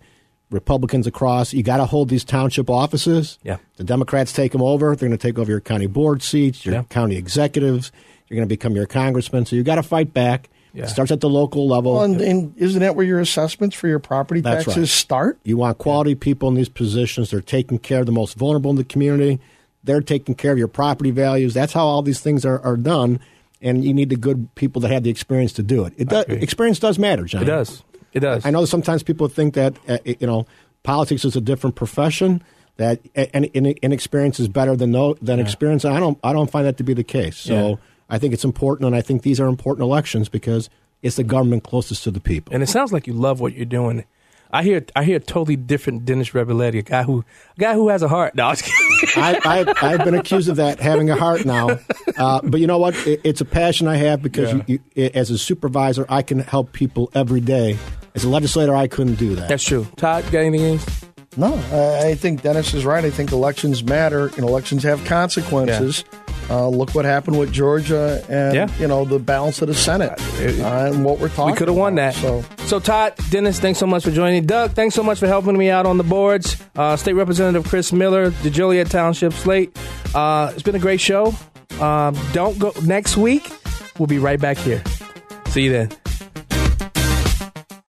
Republicans across. You got to hold these township offices. Yeah. The Democrats take them over. They're going to take over your county board seats, your Yeah. county executives. You're going to become your congressman. So you got to fight back. Yeah. It starts at the local level. Well, and, and isn't that where your assessments for your property That's taxes right. start? You want quality people in these positions. They're taking care of the most vulnerable in the community. They're taking care of your property values. That's how all these things are, are done. And you need the good people that have the experience to do it. It does, experience does matter, John. It does. It does. I know sometimes people think that uh, you know politics is a different profession. That uh, and, and inexperience is better than no than experience. I don't. I don't find that to be the case. So Yeah. I think it's important, and I think these are important elections because it's the government closest to the people. And it sounds like you love what you're doing. I hear I hear a totally different Dennis Reboletti, a guy who a guy who has a heart. No, I was kidding. I, I, I've been accused of that, having a heart now. Uh, but you know what? It, it's a passion I have because Yeah. you, you, as a supervisor, I can help people every day. As a legislator, I couldn't do that. That's true. Todd, got anything else? No, I I think Dennis is right. I think elections matter, and elections have consequences. Uh, look what happened with Georgia, and Yeah. you know the balance of the Senate, uh, and what we're talking. We could have won that. So, so Todd, Dennis, thanks so much for joining. Doug, thanks so much for helping me out on the boards. Uh, State Representative Chris Miller, the Joliet Township Slate. Uh, it's been a great show. Um, don't go next week. We'll be right back here. See you then.